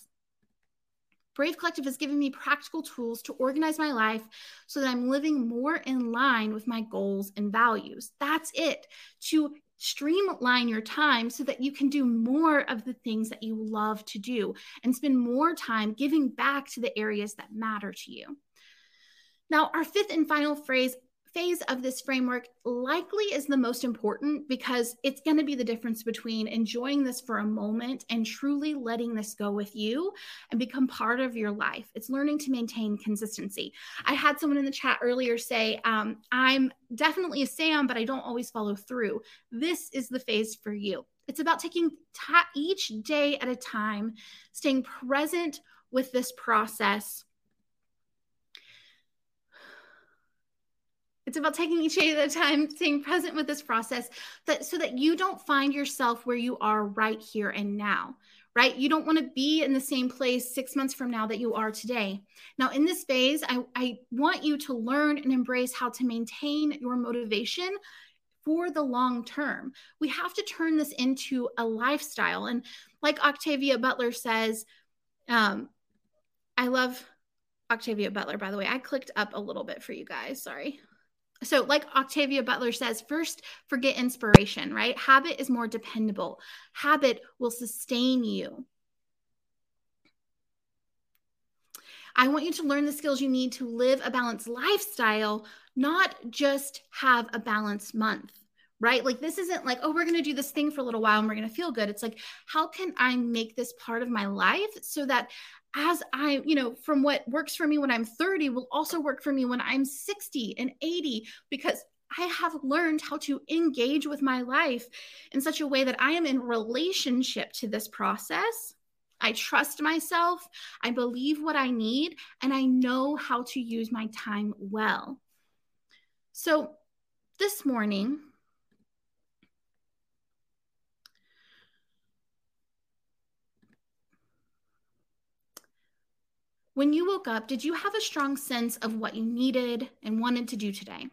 Brave Collective has given me practical tools to organize my life so that I'm living more in line with my goals and values. That's it. To streamline your time so that you can do more of the things that you love to do and spend more time giving back to the areas that matter to you. Now, our fifth and final phrase phase of this framework likely is the most important because it's going to be the difference between enjoying this for a moment and truly letting this go with you and become part of your life. It's learning to maintain consistency. I had someone in the chat earlier say, um, I'm definitely a Sam, but I don't always follow through. This is the phase for you. It's about taking ta- each day at a time, staying present with this process It's about taking each day at a time, staying present with this process that so that you don't find yourself where you are right here and now, right? You don't want to be in the same place six months from now that you are today. Now, in this phase, I, I want you to learn and embrace how to maintain your motivation for the long term. We have to turn this into a lifestyle. And like Octavia Butler says, um, I love Octavia Butler, by the way. I clicked up a little bit for you guys. Sorry. So, like Octavia Butler says, first forget inspiration, right? Habit is more dependable, habit will sustain you. I want you to learn the skills you need to live a balanced lifestyle, not just have a balanced month, right? Like, this isn't like, oh, we're going to do this thing for a little while and we're going to feel good. It's like, how can I make this part of my life so that as I, you know, from what works for me when I'm 30 will also work for me when I'm 60 and 80 because I have learned how to engage with my life in such a way that I am in relationship to this process. I trust myself, I believe what I need, and I know how to use my time well. So, this morning, When you woke up, did you have a strong sense of what you needed and wanted to do today?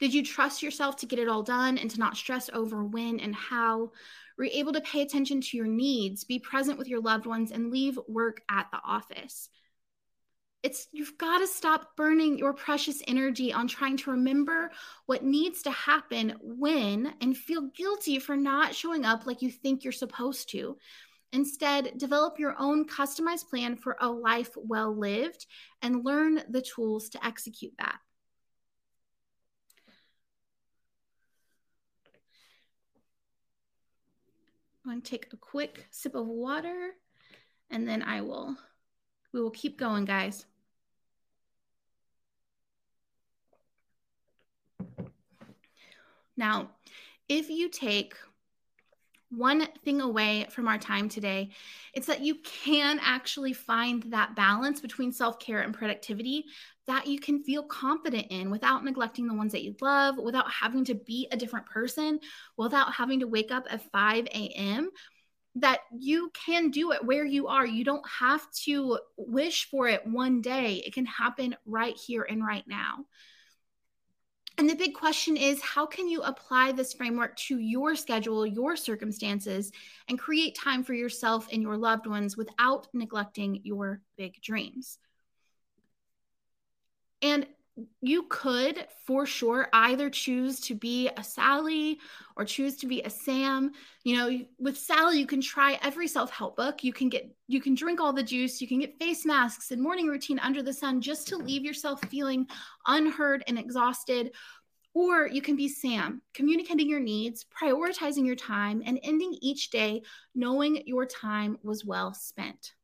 Did you trust yourself to get it all done and to not stress over when and how? Were you able to pay attention to your needs, be present with your loved ones, and leave work at the office? It's you've got to stop burning your precious energy on trying to remember what needs to happen when and feel guilty for not showing up like you think you're supposed to. Instead, develop your own customized plan for a life well lived and learn the tools to execute that. I'm going to take a quick sip of water and then I will we will keep going, guys. Now, if you take one thing away from our time today, it's that you can actually find that balance between self care and productivity that you can feel confident in without neglecting the ones that you love, without having to be a different person, without having to wake up at 5 a.m. That you can do it where you are. You don't have to wish for it one day, it can happen right here and right now. And the big question is how can you apply this framework to your schedule, your circumstances, and create time for yourself and your loved ones without neglecting your big dreams? And you could for sure either choose to be a Sally or choose to be a Sam. You know, with Sally, you can try every self help book. You can get, you can drink all the juice. You can get face masks and morning routine under the sun just to leave yourself feeling unheard and exhausted. Or you can be Sam, communicating your needs, prioritizing your time, and ending each day knowing your time was well spent.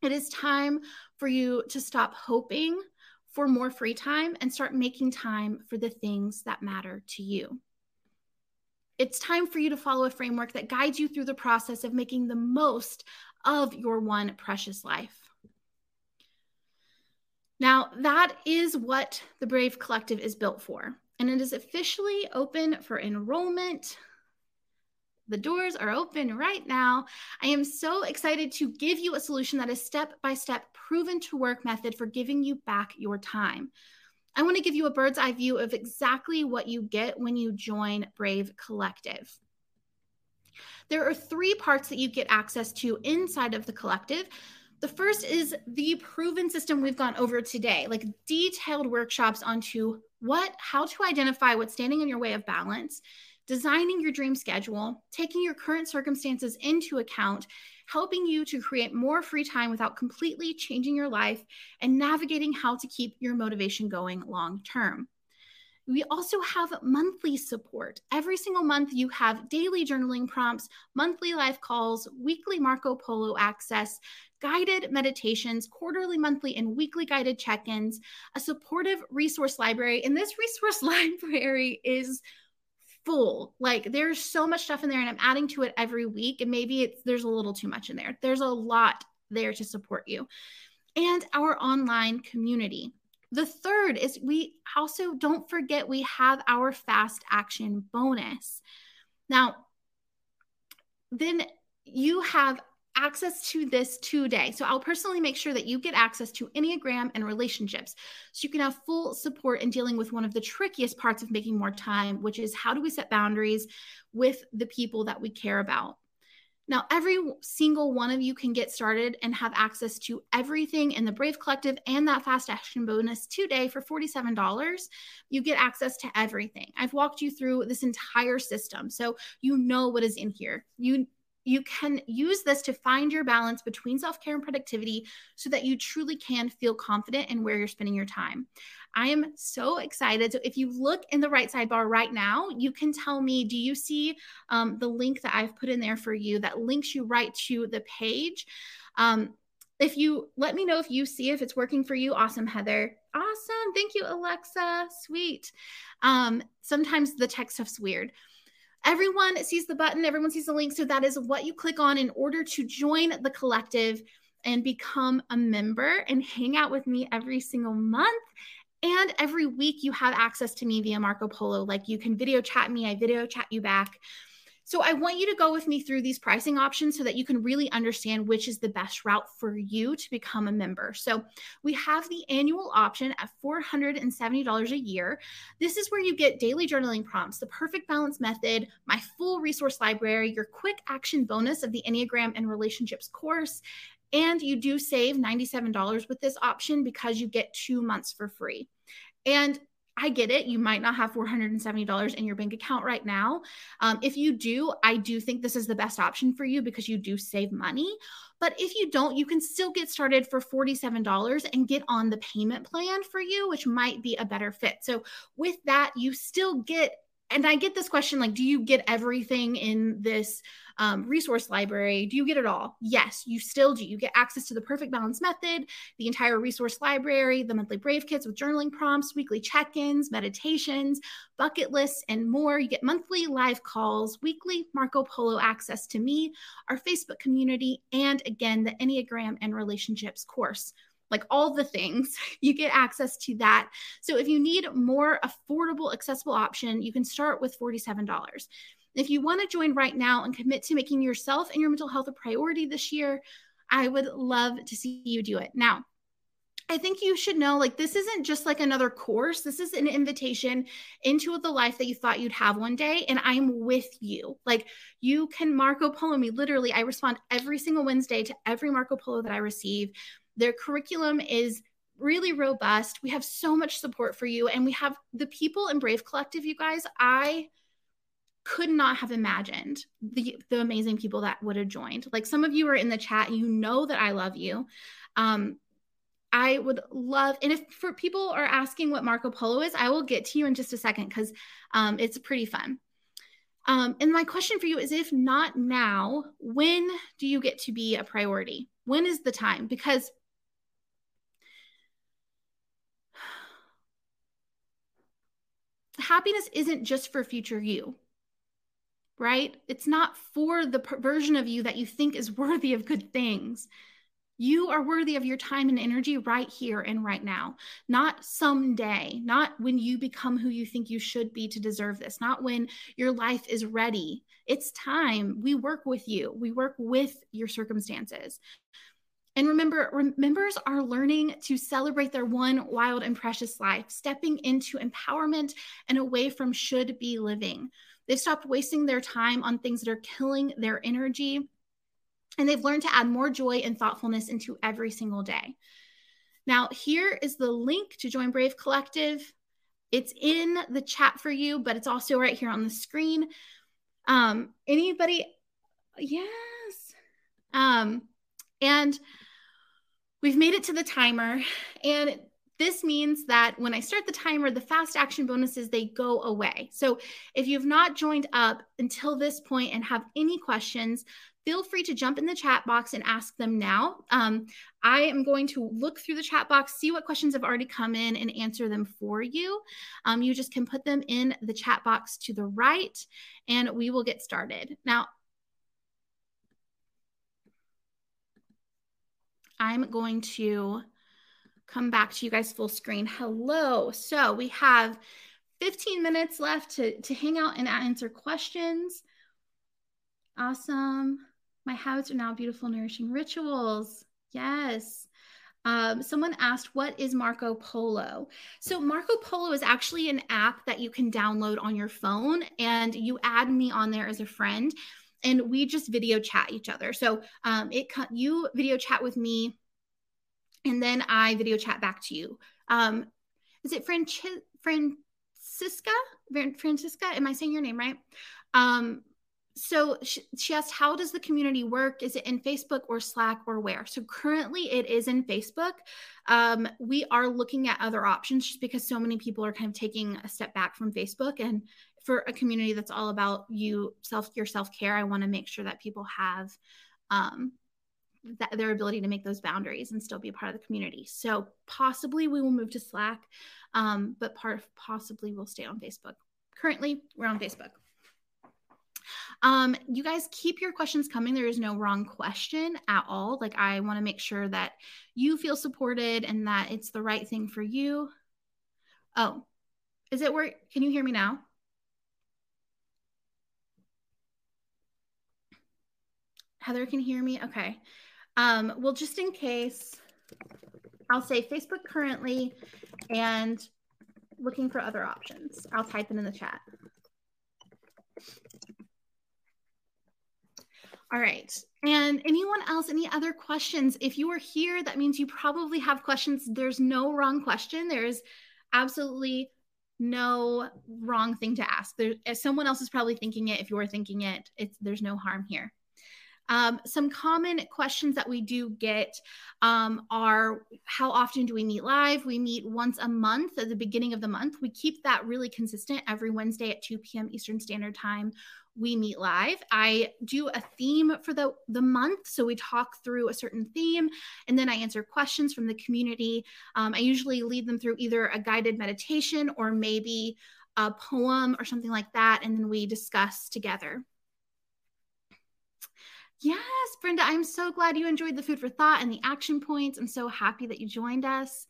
It is time for you to stop hoping for more free time and start making time for the things that matter to you. It's time for you to follow a framework that guides you through the process of making the most of your one precious life. Now, that is what the Brave Collective is built for, and it is officially open for enrollment the doors are open right now. I am so excited to give you a solution that is step by step proven to work method for giving you back your time. I want to give you a bird's eye view of exactly what you get when you join Brave Collective. There are three parts that you get access to inside of the collective. The first is the proven system we've gone over today, like detailed workshops onto what, how to identify what's standing in your way of balance, designing your dream schedule, taking your current circumstances into account, helping you to create more free time without completely changing your life, and navigating how to keep your motivation going long term. We also have monthly support. Every single month, you have daily journaling prompts, monthly live calls, weekly Marco Polo access, guided meditations, quarterly, monthly, and weekly guided check ins, a supportive resource library. And this resource library is full. Like there's so much stuff in there and I'm adding to it every week and maybe it's there's a little too much in there. There's a lot there to support you. And our online community. The third is we also don't forget we have our fast action bonus. Now, then you have access to this today. So I'll personally make sure that you get access to Enneagram and relationships so you can have full support in dealing with one of the trickiest parts of making more time, which is how do we set boundaries with the people that we care about. Now, every single one of you can get started and have access to everything in the Brave Collective and that fast action bonus today for $47. You get access to everything. I've walked you through this entire system. So you know what is in here. You you can use this to find your balance between self care and productivity so that you truly can feel confident in where you're spending your time. I am so excited. So, if you look in the right sidebar right now, you can tell me do you see um, the link that I've put in there for you that links you right to the page? Um, if you let me know if you see if it's working for you awesome heather awesome thank you alexa sweet um sometimes the tech stuff's weird everyone sees the button everyone sees the link. So that is what you click on in order to join the collective and become a member and hang out with me every single month. And every week you have access to me via marco polo. Like you can video chat me i video chat you back so I want you to go with me through these pricing options so that you can really understand which is the best route for you to become a member. So we have the annual option at $470 a year. This is where you get daily journaling prompts, the perfect balance method, my full resource library, your quick action bonus of the Enneagram and relationships course, and you do save $97 with this option because you get two months for free. And I get it. You might not have $470 in your bank account right now. Um, if you do, I do think this is the best option for you because you do save money. But if you don't, you can still get started for $47 and get on the payment plan for you, which might be a better fit. So, with that, you still get and I get this question like, do you get everything in this um, resource library? Do you get it all? Yes, you still do. You get access to the perfect balance method, the entire resource library, the monthly Brave kits with journaling prompts, weekly check ins, meditations, bucket lists, and more. You get monthly live calls, weekly Marco Polo access to me, our Facebook community, and again, the Enneagram and Relationships course like all the things, you get access to that. So if you need more affordable, accessible option, you can start with $47. If you want to join right now and commit to making yourself and your mental health a priority this year, I would love to see you do it. Now, I think you should know like this isn't just like another course. This is an invitation into the life that you thought you'd have one day. And I'm with you. Like you can Marco Polo me. Literally, I respond every single Wednesday to every Marco Polo that I receive. Their curriculum is really robust. We have so much support for you. And we have the people in Brave Collective, you guys. I could not have imagined the, the amazing people that would have joined. Like some of you are in the chat, you know that I love you. Um, I would love, and if for people are asking what Marco Polo is, I will get to you in just a second because um, it's pretty fun. Um, and my question for you is if not now, when do you get to be a priority? When is the time? Because happiness isn't just for future you, right? It's not for the version of you that you think is worthy of good things. You are worthy of your time and energy right here and right now, not someday, not when you become who you think you should be to deserve this, not when your life is ready. It's time. We work with you, we work with your circumstances. And remember, members are learning to celebrate their one wild and precious life, stepping into empowerment and away from should be living. They've stopped wasting their time on things that are killing their energy. And they've learned to add more joy and thoughtfulness into every single day. Now, here is the link to join Brave Collective. It's in the chat for you, but it's also right here on the screen. Um, anybody? Yes. Um, and We've made it to the timer and this means that when I start the timer, the fast action bonuses they go away. So if you've not joined up until this point and have any questions, feel free to jump in the chat box and ask them now. Um, I am going to look through the chat box, see what questions have already come in, and answer them for you. Um, you just can put them in the chat box to the right, and we will get started. Now, I'm going to come back to you guys full screen. Hello. So we have 15 minutes left to, to hang out and answer questions. Awesome. My habits are now beautiful, nourishing rituals. Yes. Um, someone asked, What is Marco Polo? So, Marco Polo is actually an app that you can download on your phone, and you add me on there as a friend and we just video chat each other. So um, it you video chat with me, and then I video chat back to you. Um, is it Franci- Francisca? Francisca? Am I saying your name right? Um, so she, she, asked, how does the community work? Is it in Facebook or Slack or where? So currently it is in Facebook. Um, we are looking at other options just because so many people are kind of taking a step back from Facebook and for a community that's all about you self your self care i want to make sure that people have um, that, their ability to make those boundaries and still be a part of the community. So possibly we will move to Slack, um, but part possibly we'll stay on Facebook. Currently, we're on Facebook. Um, you guys keep your questions coming. There is no wrong question at all. Like, I want to make sure that you feel supported and that it's the right thing for you. Oh, is it work? Can you hear me now? Heather can hear me. Okay. Um, well, just in case, I'll say Facebook currently and looking for other options. I'll type it in the chat. All right. And anyone else, any other questions? If you are here, that means you probably have questions. There's no wrong question. There's absolutely no wrong thing to ask. There, someone else is probably thinking it. If you're thinking it, it's there's no harm here. Um, some common questions that we do get um, are how often do we meet live? We meet once a month at the beginning of the month. We keep that really consistent every Wednesday at 2 p.m. Eastern Standard Time we meet live. I do a theme for the, the month. So we talk through a certain theme and then I answer questions from the community. Um, I usually lead them through either a guided meditation or maybe a poem or something like that. And then we discuss together. Yes, Brenda, I'm so glad you enjoyed the food for thought and the action points. I'm so happy that you joined us.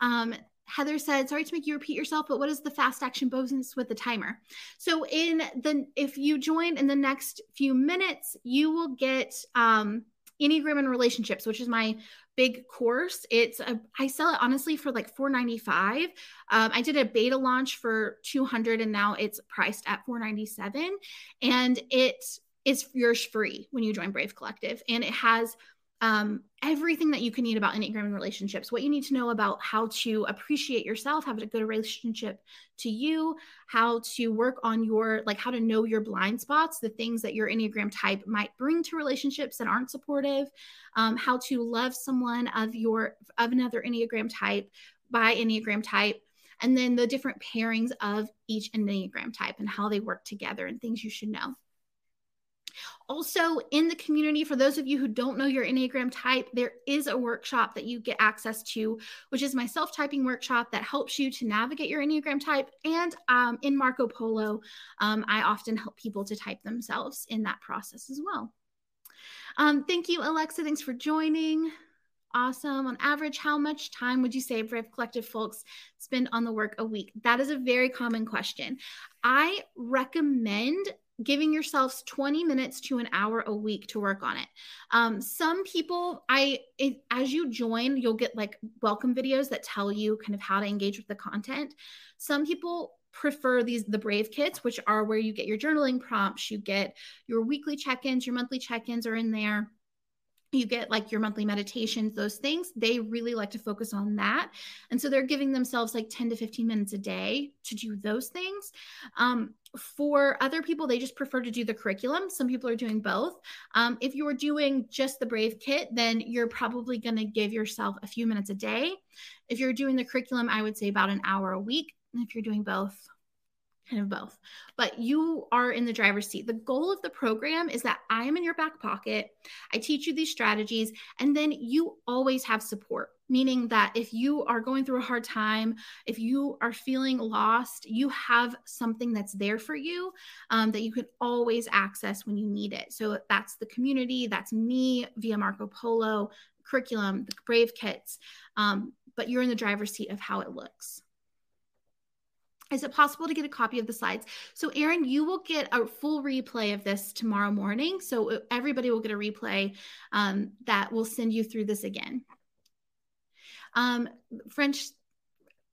Um, Heather said, sorry to make you repeat yourself, but what is the fast action bonus with the timer? So in the if you join in the next few minutes, you will get um Enneagram and relationships, which is my big course. It's a, I sell it honestly for like 495. Um, I did a beta launch for 200 and now it's priced at 497 and it is yours free when you join Brave Collective and it has um, everything that you can need about Enneagram and relationships, what you need to know about how to appreciate yourself, have a good relationship to you, how to work on your, like, how to know your blind spots, the things that your Enneagram type might bring to relationships that aren't supportive, um, how to love someone of your, of another Enneagram type by Enneagram type, and then the different pairings of each Enneagram type and how they work together and things you should know. Also, in the community, for those of you who don't know your Enneagram type, there is a workshop that you get access to, which is my self typing workshop that helps you to navigate your Enneagram type. And um, in Marco Polo, um, I often help people to type themselves in that process as well. Um, thank you, Alexa. Thanks for joining. Awesome. On average, how much time would you say Brave Collective folks spend on the work a week? That is a very common question. I recommend giving yourselves 20 minutes to an hour a week to work on it. Um, some people, I, it, as you join, you'll get like welcome videos that tell you kind of how to engage with the content. Some people prefer these the brave kits which are where you get your journaling prompts you get your weekly check-ins your monthly check-ins are in there you get like your monthly meditations, those things. They really like to focus on that. And so they're giving themselves like 10 to 15 minutes a day to do those things. Um, for other people, they just prefer to do the curriculum. Some people are doing both. Um, if you're doing just the Brave Kit, then you're probably going to give yourself a few minutes a day. If you're doing the curriculum, I would say about an hour a week. And if you're doing both, kind of both, but you are in the driver's seat. The goal of the program is that I am in your back pocket. I teach you these strategies, and then you always have support. Meaning that if you are going through a hard time, if you are feeling lost, you have something that's there for you um, that you can always access when you need it. So that's the community, that's me via Marco Polo, curriculum, the Brave Kits, um, but you're in the driver's seat of how it looks. Is it possible to get a copy of the slides? So, Aaron, you will get a full replay of this tomorrow morning. So, uh, everybody will get a replay um, that will send you through this again. Um, French,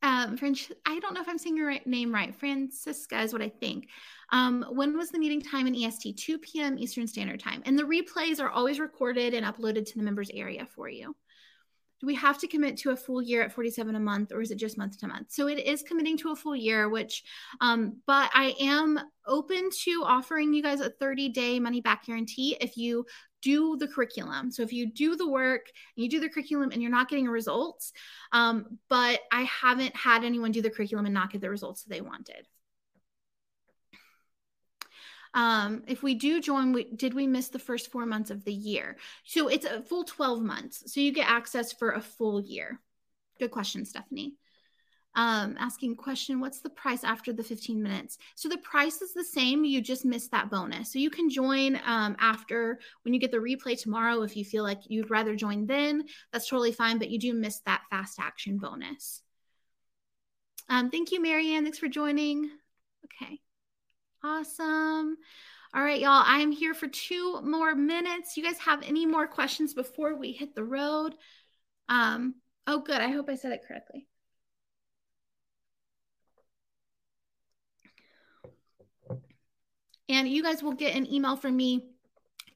um, French, I don't know if I'm saying your right, name right. Francisca is what I think. Um, when was the meeting time in EST? 2 p.m. Eastern Standard Time. And the replays are always recorded and uploaded to the members area for you do we have to commit to a full year at 47 a month or is it just month to month so it is committing to a full year which um, but i am open to offering you guys a 30 day money back guarantee if you do the curriculum so if you do the work and you do the curriculum and you're not getting results um, but i haven't had anyone do the curriculum and not get the results that they wanted um, if we do join, we, did we miss the first four months of the year? So it's a full 12 months. So you get access for a full year. Good question, Stephanie. Um, asking question, what's the price after the 15 minutes? So the price is the same. You just missed that bonus. So you can join um, after when you get the replay tomorrow. If you feel like you'd rather join then, that's totally fine. But you do miss that fast action bonus. Um, thank you, Marianne. Thanks for joining. Okay. Awesome. All right, y'all. I am here for two more minutes. You guys have any more questions before we hit the road? Um, oh, good. I hope I said it correctly. And you guys will get an email from me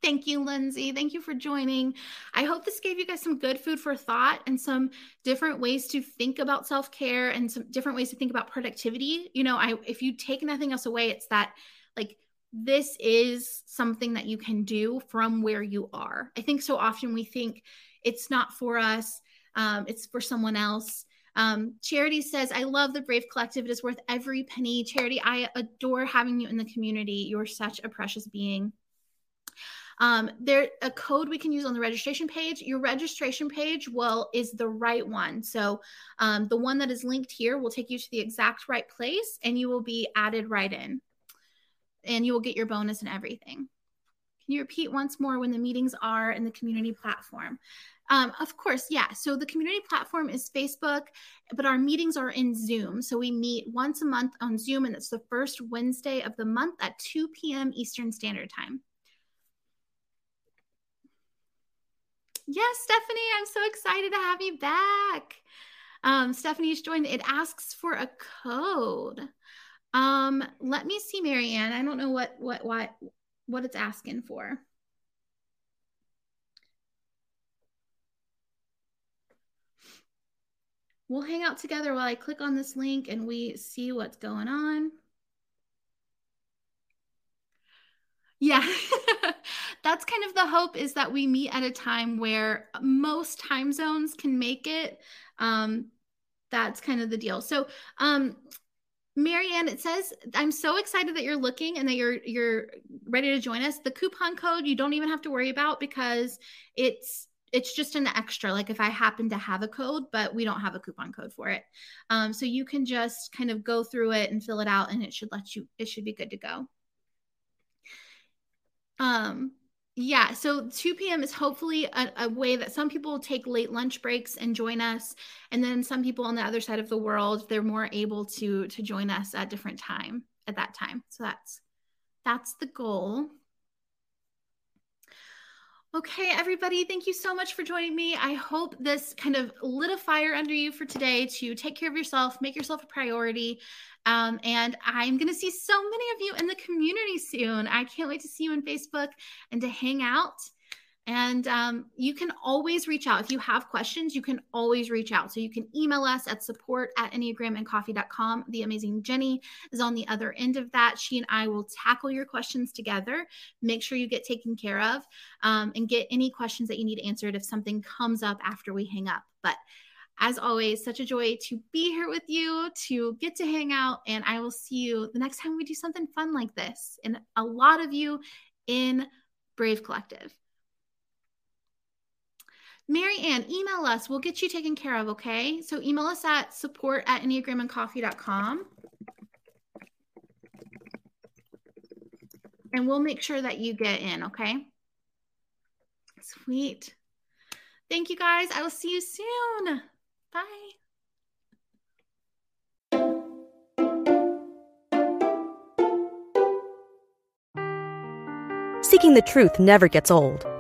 Thank you, Lindsay. Thank you for joining. I hope this gave you guys some good food for thought and some different ways to think about self care and some different ways to think about productivity. You know, I if you take nothing else away, it's that like this is something that you can do from where you are. I think so often we think it's not for us, um, it's for someone else. Um, Charity says, I love the Brave Collective. It is worth every penny. Charity, I adore having you in the community. You're such a precious being. Um, there a code we can use on the registration page. Your registration page will is the right one. So um, the one that is linked here will take you to the exact right place, and you will be added right in, and you will get your bonus and everything. You repeat once more when the meetings are in the community platform? Um, of course, yeah. So the community platform is Facebook, but our meetings are in Zoom. So we meet once a month on Zoom, and it's the first Wednesday of the month at 2 p.m. Eastern Standard Time. Yes, Stephanie, I'm so excited to have you back. Um, Stephanie's joined. It asks for a code. Um, let me see, Marianne. I don't know what what what what it's asking for. We'll hang out together while I click on this link and we see what's going on. Yeah. That's kind of the hope is that we meet at a time where most time zones can make it. Um, that's kind of the deal. So, um, Marianne, it says, I'm so excited that you're looking and that you're you're ready to join us. The coupon code you don't even have to worry about because it's it's just an extra like if i happen to have a code but we don't have a coupon code for it um, so you can just kind of go through it and fill it out and it should let you it should be good to go um, yeah, so 2 p.m. is hopefully a, a, way that some people take late lunch breaks and join us, and then some people on the other side of the world they're more able to to join us at different time at that time. So that's that's the goal. Okay, everybody, thank you so much for joining me. I hope this kind of lit a fire under you for today to take care of yourself, make yourself a priority, um, and I'm going to see so many of you in the community soon. I can't wait to see you on Facebook and to hang out. And um, you can always reach out. If you have questions, you can always reach out. So you can email us at support at enneagramandcoffee.com. The amazing Jenny is on the other end of that. She and I will tackle your questions together, make sure you get taken care of, um, and get any questions that you need answered if something comes up after we hang up. But as always, such a joy to be here with you, to get to hang out, and I will see you the next time we do something fun like this. And a lot of you in Brave Collective. Mary Ann, email us. We'll get you taken care of, okay? So email us at support at enneagramandcoffee.com. And we'll make sure that you get in, okay? Sweet. Thank you guys. I will see you soon. Bye. Seeking the truth never gets old.